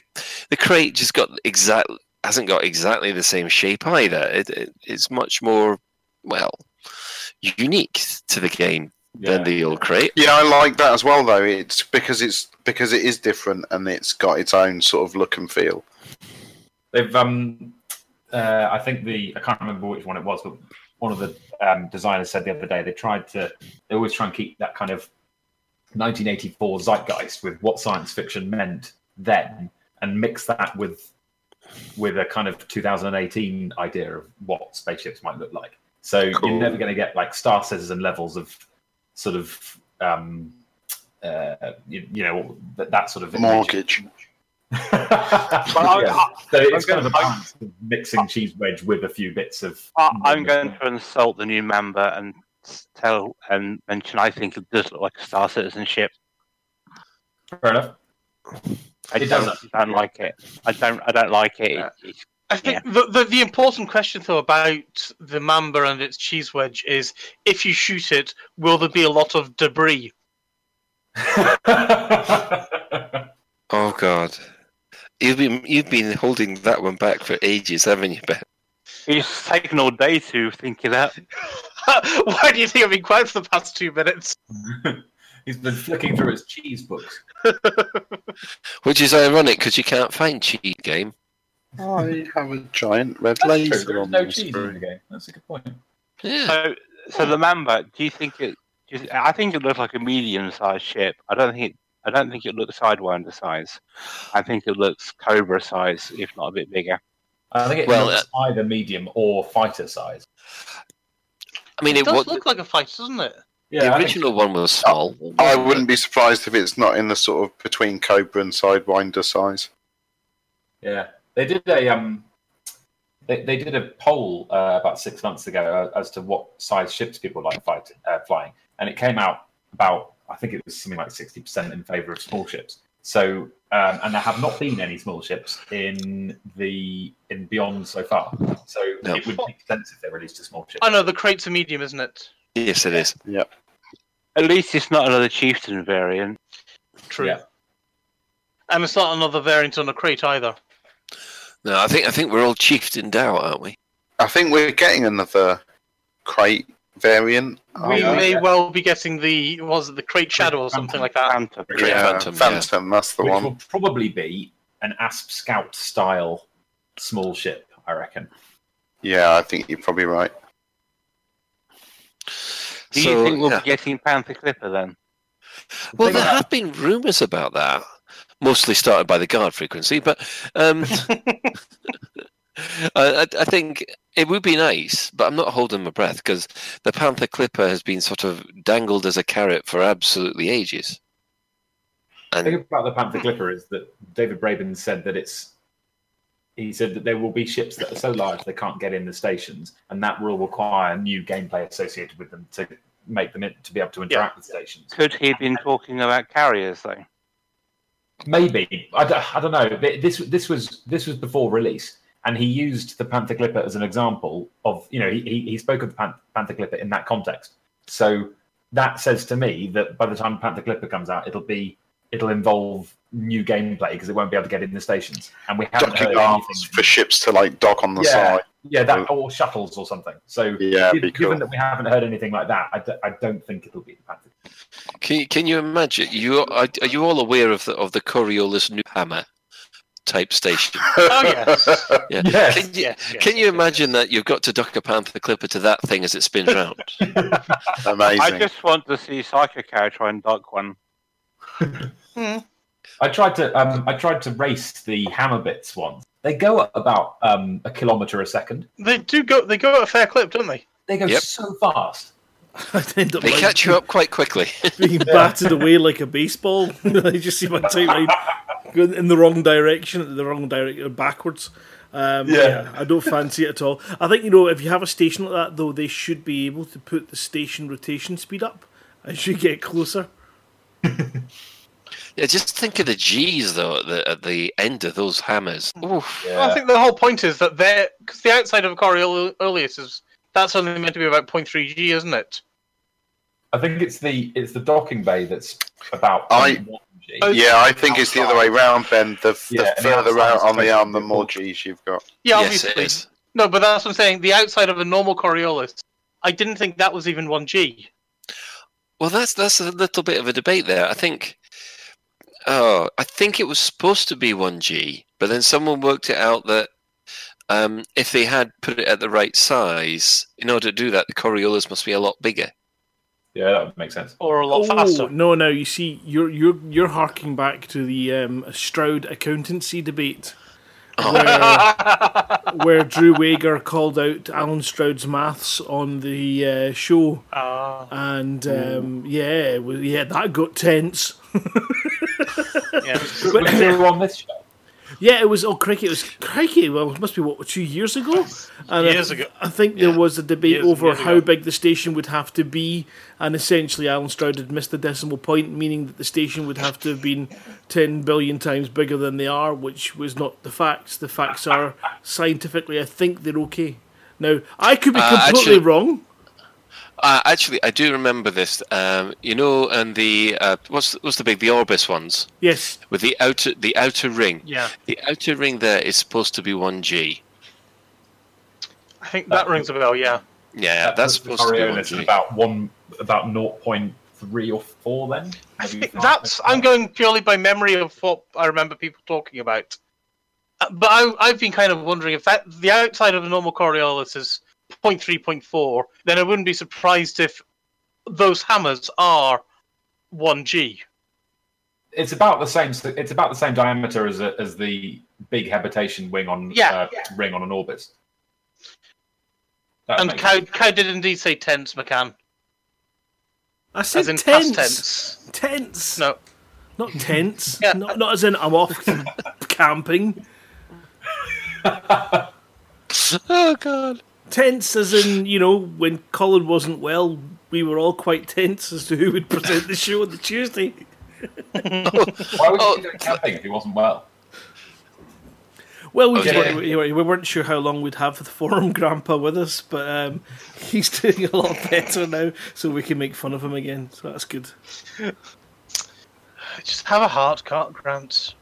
the Krait just got exact hasn't got exactly the same shape either. It, it it's much more well unique to the game than the old Krait. Yeah, I like that as well, though. It's because it's because it is different and it's got its own sort of look and feel. They've um, uh, I think the I can't remember which one it was, but one of the um, designers said the other day they tried to they always try and keep that kind of 1984 zeitgeist with what science fiction meant then, and mix that with with a kind of 2018 idea of what spaceships might look like. So Cool. you're never going to get like star citizen levels of sort of um, uh, you, you know that, that sort of. Mortgage. [laughs] Yeah. So it's I'm kind of a going- balance of mixing cheese wedge with a few bits of. I, I'm going to insult the new member and tell and mention I think it does look like a Star Citizenship. Fair enough. I It don't, does. don't like it. I don't. I don't like it. It- it's- I think the, the the important question though about the Mamba and its cheese wedge is if you shoot it, will there be a lot of debris? [laughs] Oh God, you've been you've been holding that one back for ages, haven't you, Ben? it's taken all day to think it out. [laughs] Why do you think I've been quiet for the past two minutes? [laughs] He's been flicking through his cheese books. Which is ironic because you can't find cheese game. I [laughs] have a giant red That's true. laser There is on no my cheese in the game. That's a good point. Yeah. So, so the Mamba. Do you think it? Do you, I think it looks like a medium-sized ship. I don't think it. I don't think it looks Sidewinder size. I think it looks Cobra size, if not a bit bigger. I think it Well, looks either medium or fighter size. I mean, It it, does what, look like a fighter, doesn't it? Yeah, the I think- original one was small. I wouldn't be surprised if it's not in the sort of between Cobra and Sidewinder size. Yeah, they did a um, they, they did a poll uh, about six months ago uh, as to what size ships people like fight, uh, flying, and it came out about I think it was something like sixty percent in favour of small ships. So um, and there have not been any small ships in the in Beyond so far. So No. it would make sense if they released a small ship. I know the Krait's a medium, isn't it? Yes, it is. Yeah. At least it's not another chieftain variant. True. Yeah. And it's not another variant on a Krait either. No, I think I think we're all chiefed in doubt, aren't we? I think we're getting another Krait variant. we aren't may well be getting the was it the Krait shadow or something like that. Phantom. Great yeah, Phantom, Phantom, yeah. that's the which one. will probably be an Asp Scout style small ship, I reckon. Yeah, I think you're probably right. Do So, you think we'll yeah. be getting Panther Clipper then? Well, there have been rumours about that, mostly started by the guard frequency, but um, [laughs] I, I- I think it would be nice, but I'm not holding my breath because the Panther Clipper has been sort of dangled as a carrot for absolutely ages. The And thing about the Panther Clipper is that David Braben said that it's. He said that there will be ships that are so large they can't get in the stations, and that will require new gameplay associated with them to make them in, to be able to interact with stations. Could he have been talking about carriers though? Maybe I, don't- I don't know. This this was this was before release, and he used the Panther Clipper as an example of you know he he, spoke of the Pan- Panther Clipper in that context. So that says to me that by the time Panther Clipper comes out, it'll be it'll involve new gameplay because it won't be able to get in the stations, and we haven't heard Docking arms anything. for ships to like dock on the Yeah. side. Yeah, that or shuttles or something. So Yeah, given, cool. that we haven't heard anything like that, I, d- I don't think it'll be the Panther. can, you- can you imagine? You are, are you all aware of the of the Coriolis new hammer type station? [laughs] Oh yes. Yeah. Yes. Can you, Yes, yes, can you yes, imagine that you've got to duck a Panther Clipper to that thing as it spins round? [laughs] Amazing. I just want to see Psycho Cow try and duck one. [laughs] I tried to um, I tried to race the hammer bits once. They go at about um, a kilometer a second. They do go. They go at a fair clip, don't they? They go Yep. so fast. [laughs] I end up They like catch you up quite quickly. [laughs] being battered [laughs] away like a baseball. I just see my timeline going in the wrong direction, the wrong direction, backwards. Um, yeah. Yeah. I don't fancy it at all. I think you know if you have a station like that, though, they should be able to put the station rotation speed up as you get closer. Yeah, just think of the G's though at the, at the end of those hammers. Mm. Oof. Well, I think the whole point is that they're because the outside of a Coriolis is that's only meant to be about 0.3 G, isn't it? I think it's the it's the docking bay that's about I- 0.1 G. Oh, yeah, I think it's the other way round, Ben. The, the Yeah, the further out on the arm, the more full. G's you've got. Yeah, yes, obviously. is. No, but that's what I'm saying. The outside of a normal Coriolis, I didn't think that was even 1G. Well, that's that's a little bit of a debate there. I think. Oh, I think it was supposed to be one G, but then someone worked it out that um, if they had put it at the right size, in order to do that, the Coriolis must be a lot bigger. Yeah, that would make sense. Or a lot faster. no, no. You see, you're you're you're harking back to the um, Stroud accountancy debate. Where, [laughs] where Drew Wagar called out Allen Stroud's maths on the uh, show, Ah, and um, yeah, well, yeah, that got tense. [laughs] yeah. [laughs] But- Was you on this show? Yeah, it was. Oh, crikey! It was crikey. Well, it must be what two years ago. And Years I, ago. I think there was a debate Years- over years how ago. big the station would have to be, and essentially Allen Stroud had missed the decimal point, meaning that the station would have to have been ten billion times bigger than they are, which was not the facts. The facts are scientifically, I think they're okay. Now, I could be Uh, completely actually- wrong. Uh, actually, I do remember this. Um, you know, and the uh, what's what's the big the Orbis ones Yes, with the outer the outer ring. yeah. The outer ring there is supposed to be one G. I think that rings a bell, yeah. Yeah, that's puts supposed to be one G. about one about 0.3 or four. Then I think that's. I'm going purely by memory of what I remember people talking about. Uh, But I, I've been kind of wondering if that the outside of a normal Coriolis is 0.3, 0.4, then I wouldn't be surprised if those hammers are 1G. it's about the same. It's about the same diameter as a, as the big habitation wing on Yeah. uh, ring on an orbit. That And makes Cow. Cow did indeed say tense, McCann. I said as in tense. past tense. Tense. No, Not tense. [laughs] Yeah. Not, not as in I'm off [laughs] camping. [laughs] Oh god. Tense as in, you know, when Colin wasn't well, we were all quite tense as to who would present the show on the Tuesday. [laughs] Why would Oh. you do camping if he wasn't well? Well, we, Okay. were, we, we weren't sure how long we'd have the forum grandpa with us, but um, [laughs] he's doing a lot better now, so we can make fun of him again. So that's good. [sighs] just have a heart, Cart Grant.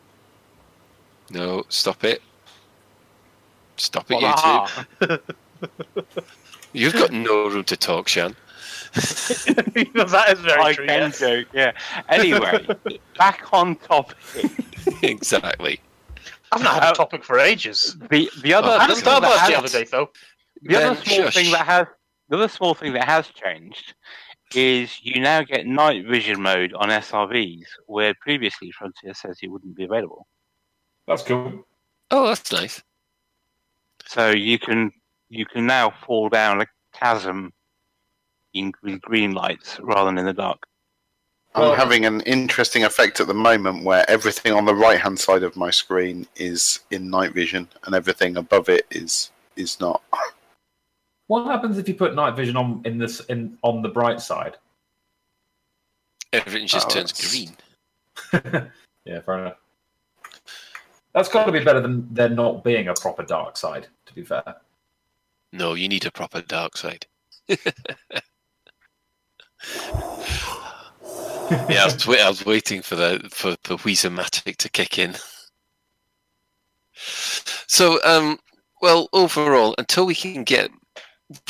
No, stop it. Stop it, What, you two. [laughs] You've got no room to talk, Shan. [laughs] that is very I true. can yes. joke, yeah. Anyway, [laughs] back on topic. exactly. I've not had a uh, topic for ages. The the other Oh, I had a the thing that Starburst has- the other day, though. The other small shush. thing that has the other small thing that has changed is you now get night vision mode on SRVs, where previously Frontier says it wouldn't be available. That's cool. Oh, that's nice. So you can you can now fall down a chasm in with green lights rather than in the dark. I'm having an interesting effect at the moment where everything on the right hand side of my screen is in night vision and everything above it is is not. What happens if you put night vision on in this in on the bright side? Everything just Oh, turns that's- green. [laughs] Yeah, fair enough. That's got to be better than there not being a proper dark side. To be fair, No, you need a proper dark side. yeah, I was, I was waiting for the for the Weezomatic to kick in. So, um, well, overall, until we can get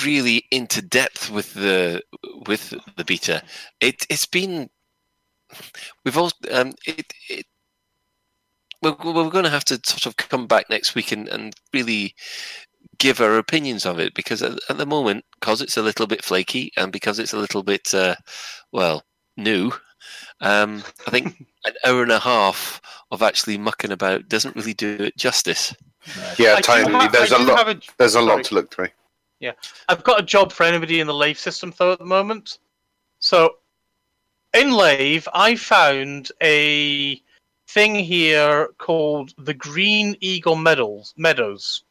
really into depth with the with the beta, it it's been we've all um, it it we're, we're going to have to sort of come back next week and, and really give our opinions of it because at, at the moment, because it's a little bit flaky and because it's a little bit, uh, well, new, um, I think [laughs] an hour and a half of actually mucking about doesn't really do it justice. Yeah, I totally. have- There's I a do lot. a- There's a sorry. lot to look through. Yeah, I've got a job for anybody in the Lave system though at the moment. So in Lave, I found a thing here called the Green Eagle Meadows. Meadows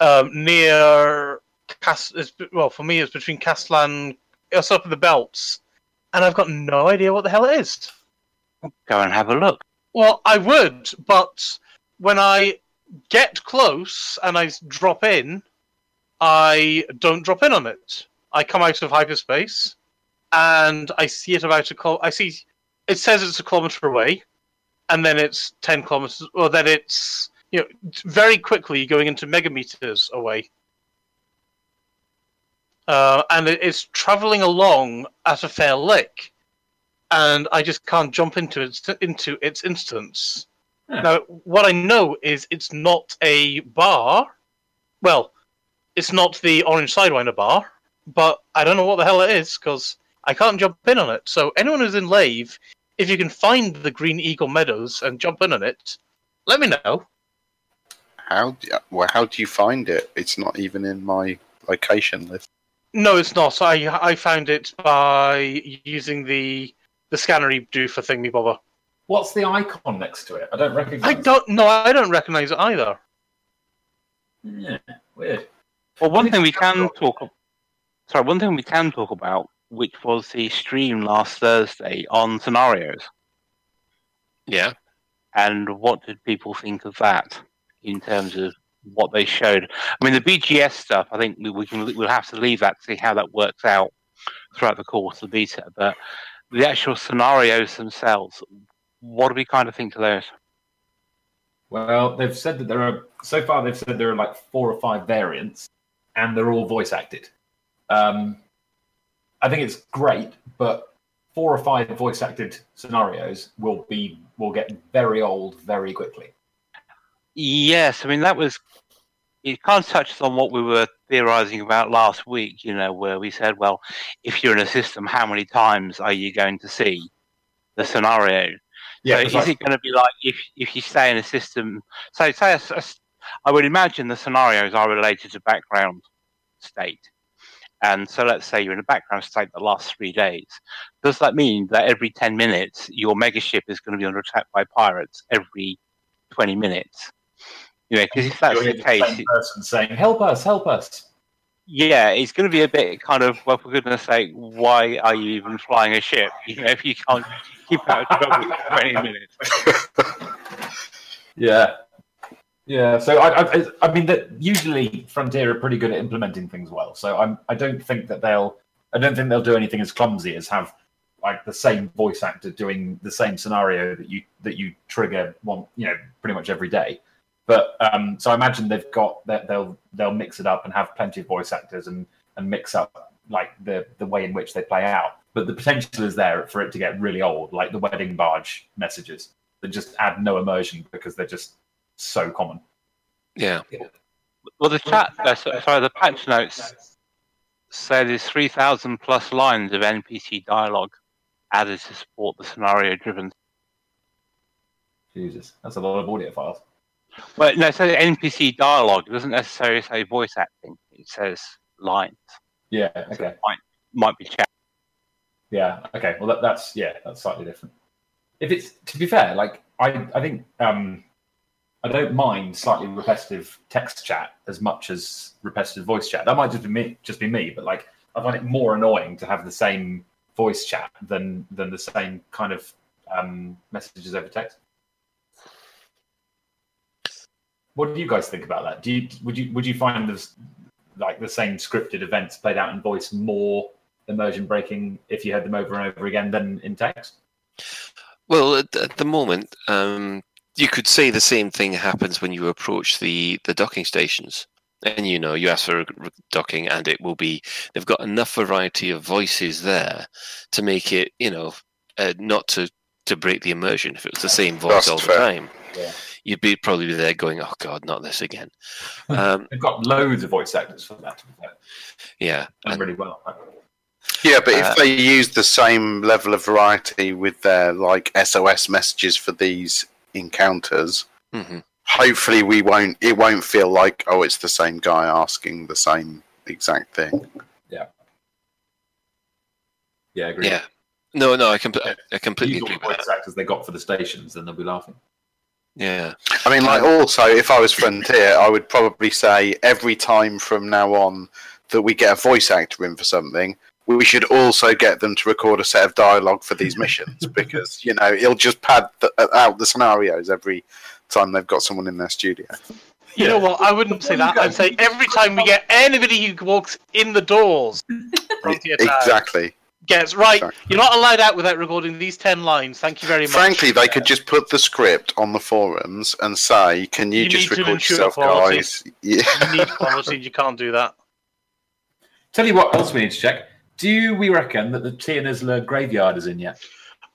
um, near Cas- well, for me, it's between Castlan. It's up in the belts, and I've got no idea what the hell it is. Go and have a look. Well, I would, but when I get close and I drop in, I don't drop in on it. I come out of hyperspace and I see it about a kil- I see it says it's a kilometer away, and then it's ten kilometers. Or then it's you know very quickly going into megameters away. Uh, and it is traveling along at a fair lick, and I just can't jump into its into its instance. Huh. Now, what I know is it's not a bar. Well, it's not the Orange Sidewinder bar, but I don't know what the hell it is because I can't jump in on it. So anyone who's in Lave, if you can find the Green Eagle Meadows and jump in on it, let me know. How do, well, how do you find it? It's not even in my location list. No, it's not. I I found it by using the the scanner you do for Thingy Bobber. what's the icon next to it? I don't recognize. I don't know. I don't recognize it either. Yeah, weird. Well, one thing we can talk. Sorry, one thing we can talk about, which was the stream last Thursday on scenarios, Yeah. and what did people think of that in terms of what they showed? I mean, the BGS stuff. I think we, we can we'll have to leave that to see how that works out throughout the course of the beta. But the actual scenarios themselves, what do we kind of think to those? Well, they've said that there are so far. They've said there are like four or five variants, and they're all voice acted. Um, I think it's great, but four or five voice acted scenarios will be will get very old very quickly. Yes, I mean that was it. Kind of touches on what we were theorizing about last week. You know, where we said, well, if you're in a system, how many times are you going to see the scenario? Yeah, so is it going to be like if if you stay in a system? So say, a a I would imagine the scenarios are related to background state, and so let's say you're in a background state the last three days, does that mean that every 10 minutes your megaship is going to be under attack by pirates every 20 minutes? You know, because if that's You're the the case, same person saying, "Help us, help us." yeah, it's going to be a bit kind of, well, for goodness sake, why are you even flying a ship? You know, if you can't keep out of trouble for 20 [laughs] minutes. Yeah, yeah. So I, I, I mean, that usually Frontier are pretty good at implementing things well. So I'm, I don't think that they'll, I don't think they'll do anything as clumsy as have like the same voice actor doing the same scenario that you that you trigger one, you know, pretty much every day. But um, so I imagine they've got that they'll they'll mix it up and have plenty of voice actors and and mix up like the the way in which they play out. But the potential is there for it to get really old, like the wedding barge messages that just add no immersion because they're just so common. Yeah. Well, the chat, uh, sorry, the patch notes say there's 3,000 plus lines of NPC dialogue added to support the scenario driven. Jesus, that's a lot of audio files. Well, no, says NPC dialogue. Doesn't necessarily say voice acting. It says lines. Yeah. Okay. Might be chat. Yeah. Okay. Well, that, that's yeah, that's slightly different. If it's to be fair, like I, I think um, I don't mind slightly repetitive text chat as much as repetitive voice chat. That might just be me, just be me, but like I find it more annoying to have the same voice chat than than the same kind of um, messages over text. What do you guys think about that? Do you would you would you find this like the same scripted events played out in voice more immersion breaking if you heard them over and over again than in text? Well, at, at the moment, um, you could say the same thing happens when you approach the, the docking stations. And you know, you ask for a r- docking, and it will be. They've got enough variety of voices there to make it, you know, uh, not to to break the immersion. If it was the same voice That's all the fair. time, Yeah. You'd be probably be there going, "Oh God, not this again." [laughs] Um, They've got loads of voice actors for that. To be fair. yeah, Done and- really well. Yeah, but Uh, if they use the same level of variety with their like SOS messages for these encounters, mhm. hopefully we won't. It won't feel like oh, it's the same guy asking the same exact thing. Yeah, Yeah, I agree. yeah. No, no, I, com- I completely Use all agree the with voice actors they got for the stations, then they'll be laughing. Yeah, I mean, like um, also, if I was Frontier, I would probably say every time from now on that we get a voice actor in for something, we should also get them to record a set of dialogue for these missions [laughs] because you know it'll just pad the, uh, out the scenarios every time they've got someone in their studio. You know what? I wouldn't say that. I'd say every time we get anybody who walks in the doors, [laughs] Frontier Exactly. Gets right. Exactly. You're not allowed out without recording these ten lines. Thank you very much. Frankly, they could just put the script on the forums and say, "Can you, You just need record ensure yourself, quality. guys?" [laughs] Yeah. you need quality. You can't do that. Tell you what else we need to check. Do we reckon that the Tionisla graveyard is in yet?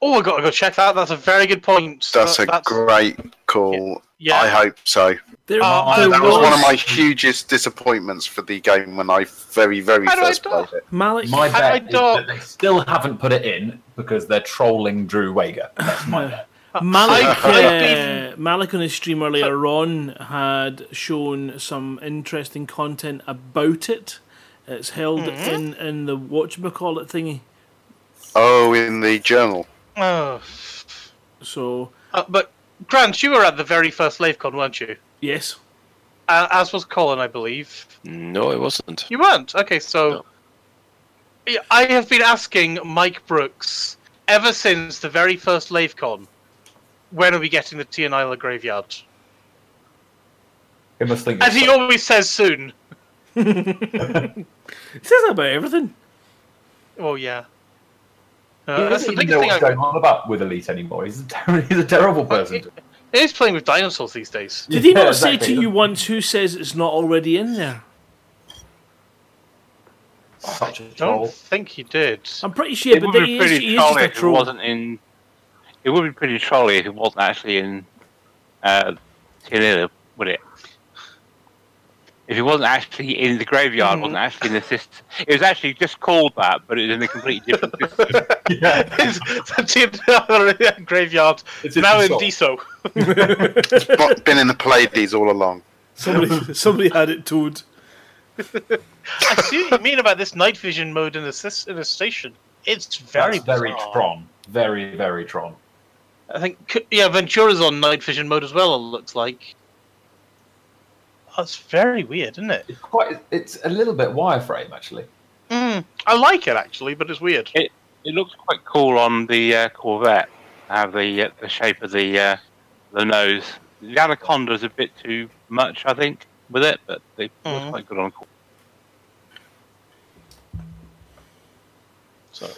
Oh, I got to go check that. That's a very good point. That's That- a great call. Yeah. I hope so. There, Uh, there That was one of my hugest disappointments for the game when I very, very How first do- played it. Malik. My bet is that they still haven't put it in because they're trolling Drew Wagar. That's my bet. [laughs] Malik, I've uh, Malik on his stream earlier on had shown some interesting content about it. It's held Mm-hmm. in, in the whatchamacallit thingy. Oh, in the journal. Oh. So, Uh, but Grant, you were at the very first LaveCon, weren't you? yes. Uh, as was Colin, I believe. no, it wasn't. You weren't. Okay, so Yeah, I have been asking Mike Brookes ever since the very first LaveCon. When are we getting the Tionisla graveyard? He must think. And he it's- always says soon. [laughs] It says that about everything. Oh yeah. He Uh, that's doesn't the even biggest know thing. what's I, going on about with Elite anymore. He's a, ter- [laughs] he's a terrible person. to- he's playing with dinosaurs these days. Did he Yeah, not say exactly. to you once who says it's not already in there? Such a Don't troll. think he did. I'm pretty sure, it but would he be is, pretty he is just trolly a if it troll. wasn't in. It would be pretty trolly if it wasn't actually in. Uh, Tionisla, would it? If it wasn't actually in the graveyard, Mhm. wasn't actually in the system. It was actually just called that, but it was in a completely different [laughs] system. Yeah, It's the Tionisla graveyard it's now in insult. Diso. Not been in the Pleiades all along. Somebody, somebody had it towed. I see what you mean about this night vision mode in a in a station. It's very That's very bizarre. Tron. Very, very Tron. I think yeah, Ventura's on night vision mode as well. It looks like. That's very weird, isn't it? It's quite. It's a little bit wireframe actually. Mm, I like it actually, but it's weird. It looks quite cool on the uh, Corvette. Have the uh, the shape of the uh, the nose. The Anaconda's a bit too much, I think, with it, but they it looks Mhm. quite good on. So,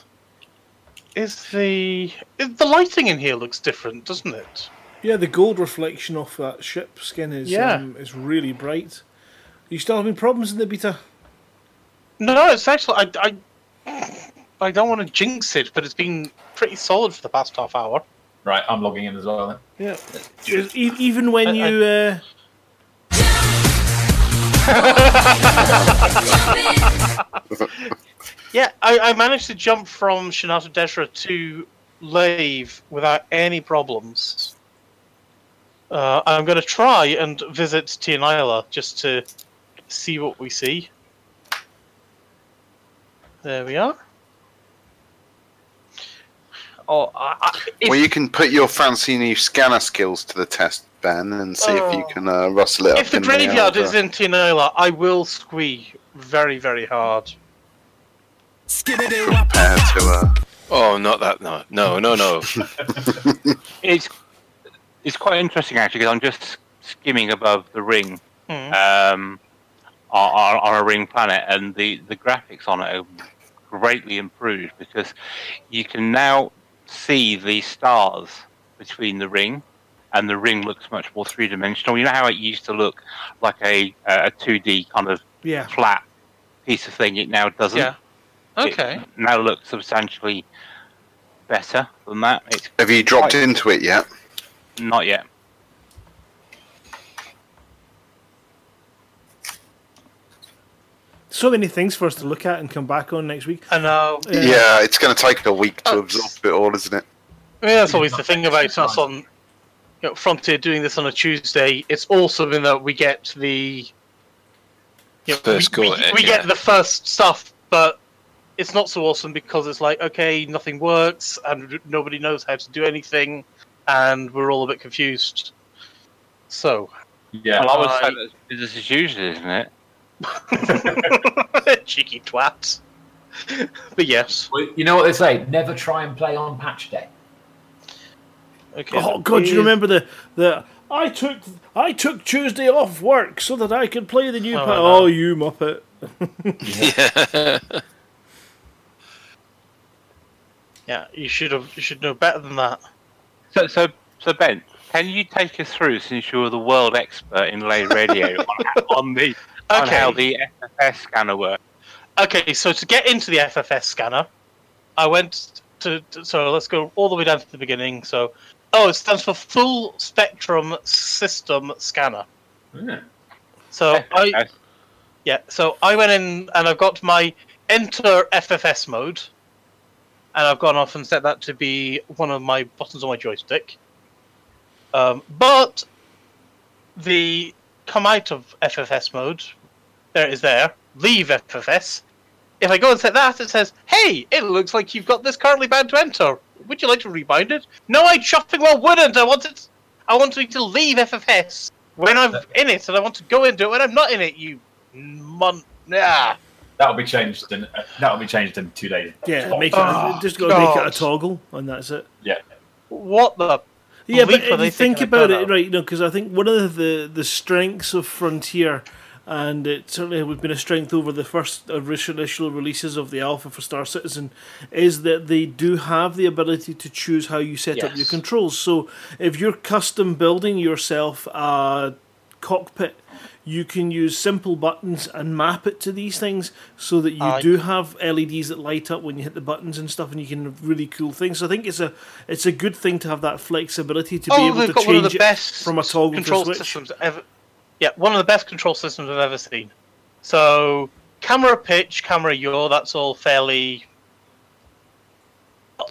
is the is the lighting in here looks different, doesn't it? Yeah, the gold reflection off that ship skin is Yeah. um, is really bright. Are you still having problems in the beta? No, it's actually I I, I don't want to jinx it, but it's been pretty solid for the past half hour. Right, I'm logging in as well. Then. Yeah. Just e- even when I- I- you uh, [laughs] Yeah, I, I managed to jump from Shinrarta Dezhra to Lave without any problems. Uh, I'm going to try and visit Tionisla just to see what we see. There we are. Oh, I, I, if, well, you can put your fancy new scanner skills to the test, Ben, and see if you Oh. can uh, rustle it up. if the in graveyard uh, is in Tionisla, I will squee very, very hard. compared to uh, Oh, not that. No, no, no, no. [laughs] It's it's quite interesting actually because I'm just skimming above the ring Hmm. um, on, on on a ring planet, and the, the graphics on it are greatly improved because you can now see the stars between the ring, and the ring looks much more three dimensional. You know how it used to look like a a two D kind of yeah. flat piece of thing. It now doesn't. Yeah. Okay. It now looks substantially better than that. It's have you dropped Right. into it yet? Not yet. So many things for us to look at and come back on next week. I know. Yeah. Yeah, it's going to take a week to Oh. absorb it all, isn't it? I mean, that's always the thing about us on you know, Frontier doing this on a Tuesday. It's awesome in that we get the you know, First we, we, at it, we yeah. get the first stuff, but it's not so awesome because it's like okay, nothing works and nobody knows how to do anything, and we're all a bit confused. So, Yeah. Well, I would I- say that's business as usual, isn't it? [laughs] cheeky twat. but yes, Well, you know what they say? Never try and play on patch day. okay. Oh God, do you remember the the I took I took Tuesday off work so that I could play the new. Oh, pa- I oh, you muppet! yeah. [laughs] Yeah, you should have. You should know better than that. So, so, so Ben, can you take us through, since you're the world expert in lay radio, [laughs] on, how- on the on Okay. how the FFS scanner works? Okay, so to get into the FFS scanner, I went to, to- so let's go all the way down to the beginning. So, oh, it stands for Full Spectrum System Scanner. Yeah. So I yeah, so I went in and I've got my Enter FFS mode, and I've gone off and set that to be one of my buttons on my joystick. Um, but the come out of FFS mode, there it is there. Leave FFS. If I go and set that, it says, "Hey, it looks like you've got this currently bound to enter. Would you like to rebind it?" No, I shopping well wouldn't. I want it. I want you to leave FFS when I'm in it, and I want to go into it when I'm not in it. You mon. Yeah. That'll be changed in uh, that'll be changed in two days. Yeah, Stop. make it Oh, just got to make it a toggle, and that's it. Yeah. What the? Yeah, but if they you think about about it, right? You know, because I think one of the the strengths of Frontier, and it certainly would been a strength over the first initial initial releases of the Alpha for Star Citizen, is that they do have the ability to choose how you set up your controls. So if you're custom building yourself a cockpit. You can use simple buttons and map it to these things so that you Aye. do have LEDs that light up when you hit the buttons and stuff, and you can have really cool things. So I think it's a it's a good thing to have that flexibility to be oh, able to got one of change the it best from a toggle to a control switch. systems ever. Yeah, one of the best control systems I've ever seen. So, camera pitch, camera yaw, that's all fairly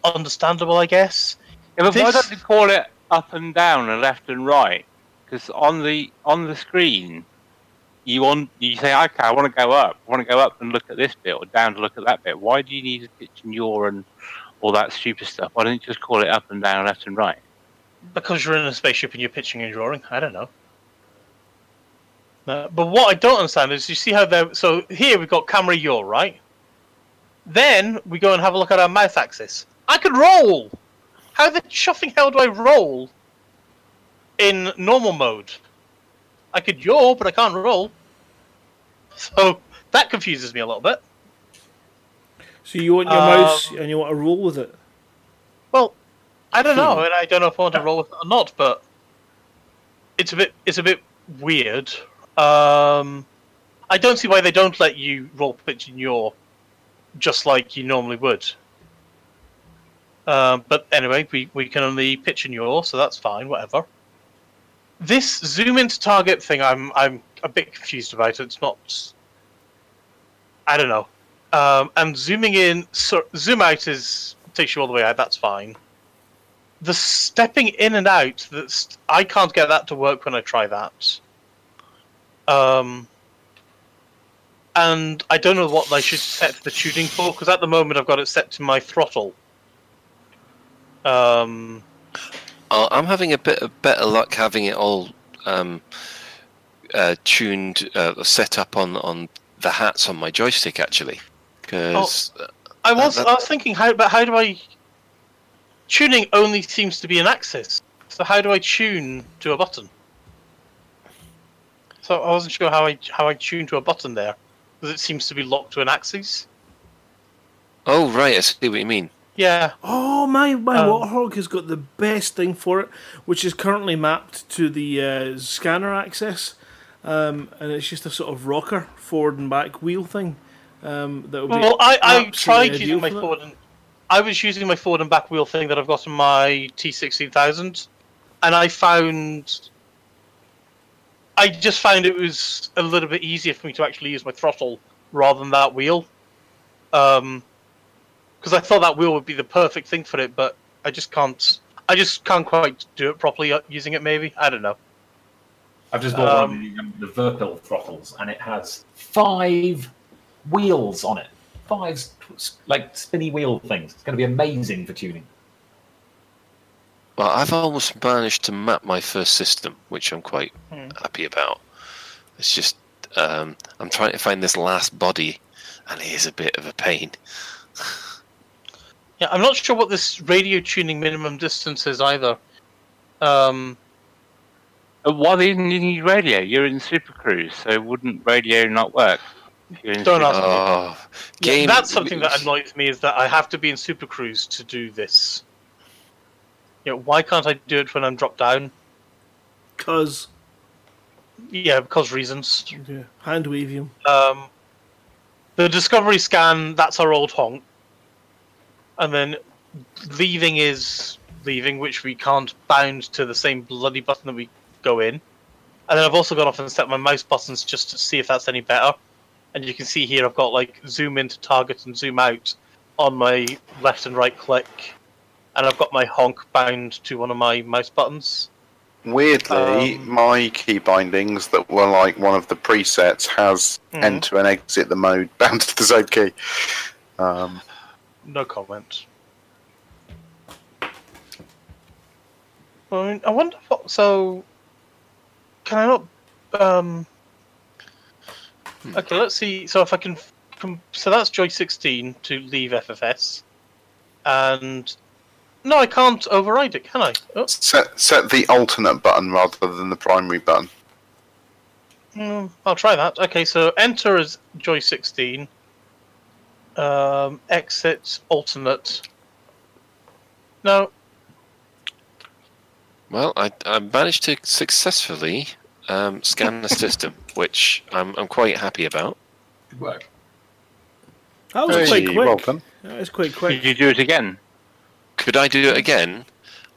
understandable, I guess. Yeah, but why This- don't they call it up and down and left and right? Because on the on the screen, you want you say, okay, I want to go up, I want to go up and look at this bit, or down to look at that bit. Why do you need a pitch and yaw and all that stupid stuff? Why don't you just call it up and down, left and right? Because you're in a spaceship and you're pitching and drawing. I don't know. Uh, but what I don't understand is you see how they're. So here we've got camera yaw, right? Then we go and have a look at our mouth axis. I could roll! How the chuffing hell do I roll in normal mode? I could yaw, but I can't roll. So that confuses me a little bit. So you want your Um, mouse and you want to roll with it. Well, I don't know, and I don't know if I want to roll with it or not, but it's a bit it's a bit weird. Um, I don't see why they don't let you roll pitch in your just like you normally would. Um, but anyway, we, we can only pitch in your, so that's fine, whatever. This zoom into target thing, I'm I'm a bit confused about. It's not. I don't know. Um, and zooming in, so, zoom out is takes you all the way out. That's fine. The stepping in and out, that's I can't get that to work when I try that. Um, and I don't know what I should set the tuning for because at the moment I've got it set to my throttle. Um, Oh, I'm having a bit of better luck having it all um, uh, tuned, uh, set up on on the hats on my joystick actually, because I was that- I was thinking how but how do I tuning only seems to be an axis. So how do I tune to a button? So I wasn't sure how I how I tune to a button there because it seems to be locked to an axis. oh right, I see what you mean. Yeah, Oh my! My Um, Warthog has got the best thing for it, which is currently mapped to the uh, scanner access, um, and it's just a sort of rocker forward and back wheel thing. Um, that would be Well, I, I tried using my for forward and I was using my forward and back wheel thing that I've got on my T sixteen thousand, and I found I just found it was a little bit easier for me to actually use my throttle rather than that wheel. Um, because I thought that wheel would be the perfect thing for it, but I just can't. I just can't quite do it properly uh, using it. Maybe I don't know. I've just bought Um, one of the, um, the Virpil throttles, and it has five wheels on it. Five s- s- like spinny wheel things. It's going to be amazing for tuning. Well, I've almost managed to map my first system, which I'm quite Hmm. happy about. It's just um, I'm trying to find this last body, and it is a bit of a pain. [laughs] Yeah, I'm not sure what this radio tuning minimum distance is either. Um, Why didn't you need radio? You're in Super Cruise, so wouldn't radio not work? if you're in Don't Super ask me. Oh, Yeah, that's something that annoys me is that I have to be in Super Cruise to do this. You know, why can't I do it when I'm dropped down? Cause Yeah, because reasons. yeah, hand wavium. Um, the Discovery scan, that's our old honk. And then leaving is leaving, which we can't bound to the same bloody button that we go in. And then I've also gone off and set my mouse buttons just to see if that's any better. And you can see here I've got like zoom into target and zoom out on my left and right click. And I've got my honk bound to one of my mouse buttons. Weirdly, Um, my key bindings that were like one of the presets has Mhm. enter and exit the mode [laughs] bound to the same key. Um, No comment. I, mean, I wonder what. So, can I not? Um. Okay, let's see. So if I can, so that's Joy 16 to leave FFS, and no, I can't override it, can I? Oh, set set the alternate button rather than the primary button. mm, I'll try that. Okay, so enter as Joy 16. Um, exit alternate. No, Well, I, I managed to successfully um, scan the system, [laughs] which I'm, I'm quite happy about. Good work. That was Hey, quite quick. well done. That was quite Did quick. you do it again? Could I do it again?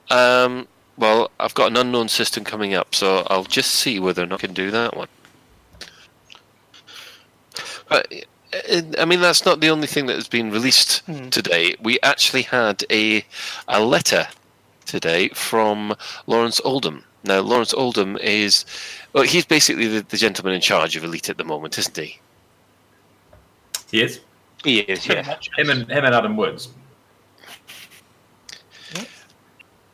Um, well, I've got an unknown system coming up, so I'll just see whether or not I can do that one. But I mean, that's not the only thing that has been released Hmm. today. We actually had a a letter today from Lawrence Oldham. Now, Lawrence Oldham is Well, he's basically the, the gentleman in charge of Elite at the moment, isn't he? He is. He is, Pretty yes. Him and him and Adam Woods.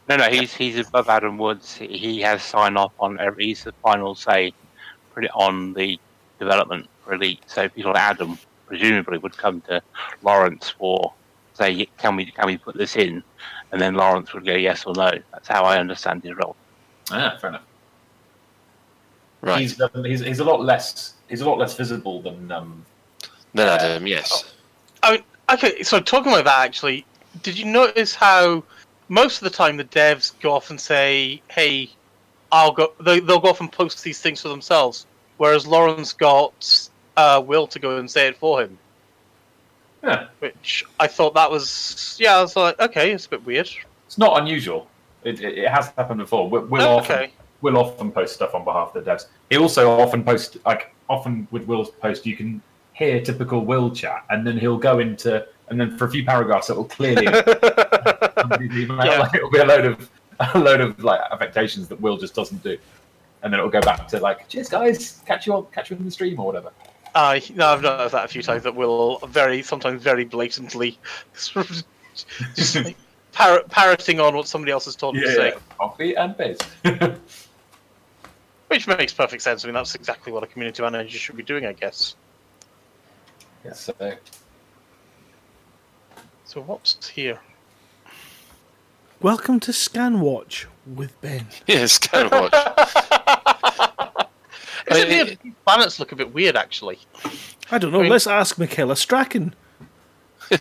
No, no, he's he's above Adam Woods. He- He has sign off on every. He's the final say, put it on the development for Elite. So people like Adam presumably would come to Lawrence for say, can we can we put this in, and then Lawrence would go yes or no. That's how I understand his role. Ah, fair enough. Right. He's, um, he's he's a lot less he's a lot less visible than um. then uh, Adam, yes. I mean, okay. So talking about that, actually, did you notice how most of the time the devs go off and say, "Hey, I'll go." They, they'll go off and post these things for themselves, whereas Lawrence got uh, Will to go and say it for him. Yeah, Which I thought that was, yeah, I was like, okay, it's a bit weird. it's not unusual. It, it, it has happened before. We'll, we'll often okay. will often post stuff on behalf of the devs. He also often posts, like often with Will's post you can hear typical Will chat, and then he'll go into and then for a few paragraphs it will clearly [laughs] [laughs] Yeah. like, it'll be a load of a load of like affectations that Will just doesn't do, and then it'll go back to like cheers guys, catch you on catch you in the stream or whatever. I no, I've noticed that a few times that will very sometimes very blatantly sort [laughs] of just [laughs] like parrot, parroting on what somebody else has told them to say, coffee and base. which makes perfect sense. I mean, that's exactly what a community manager should be doing, I guess. yes, so So what's here? Welcome to Scanwatch with Ben. [laughs] Yes, kind of watch. Is I it mean, weird? Planets look a bit weird, actually. I don't know. I mean- let's ask Michaela Strachan. [laughs]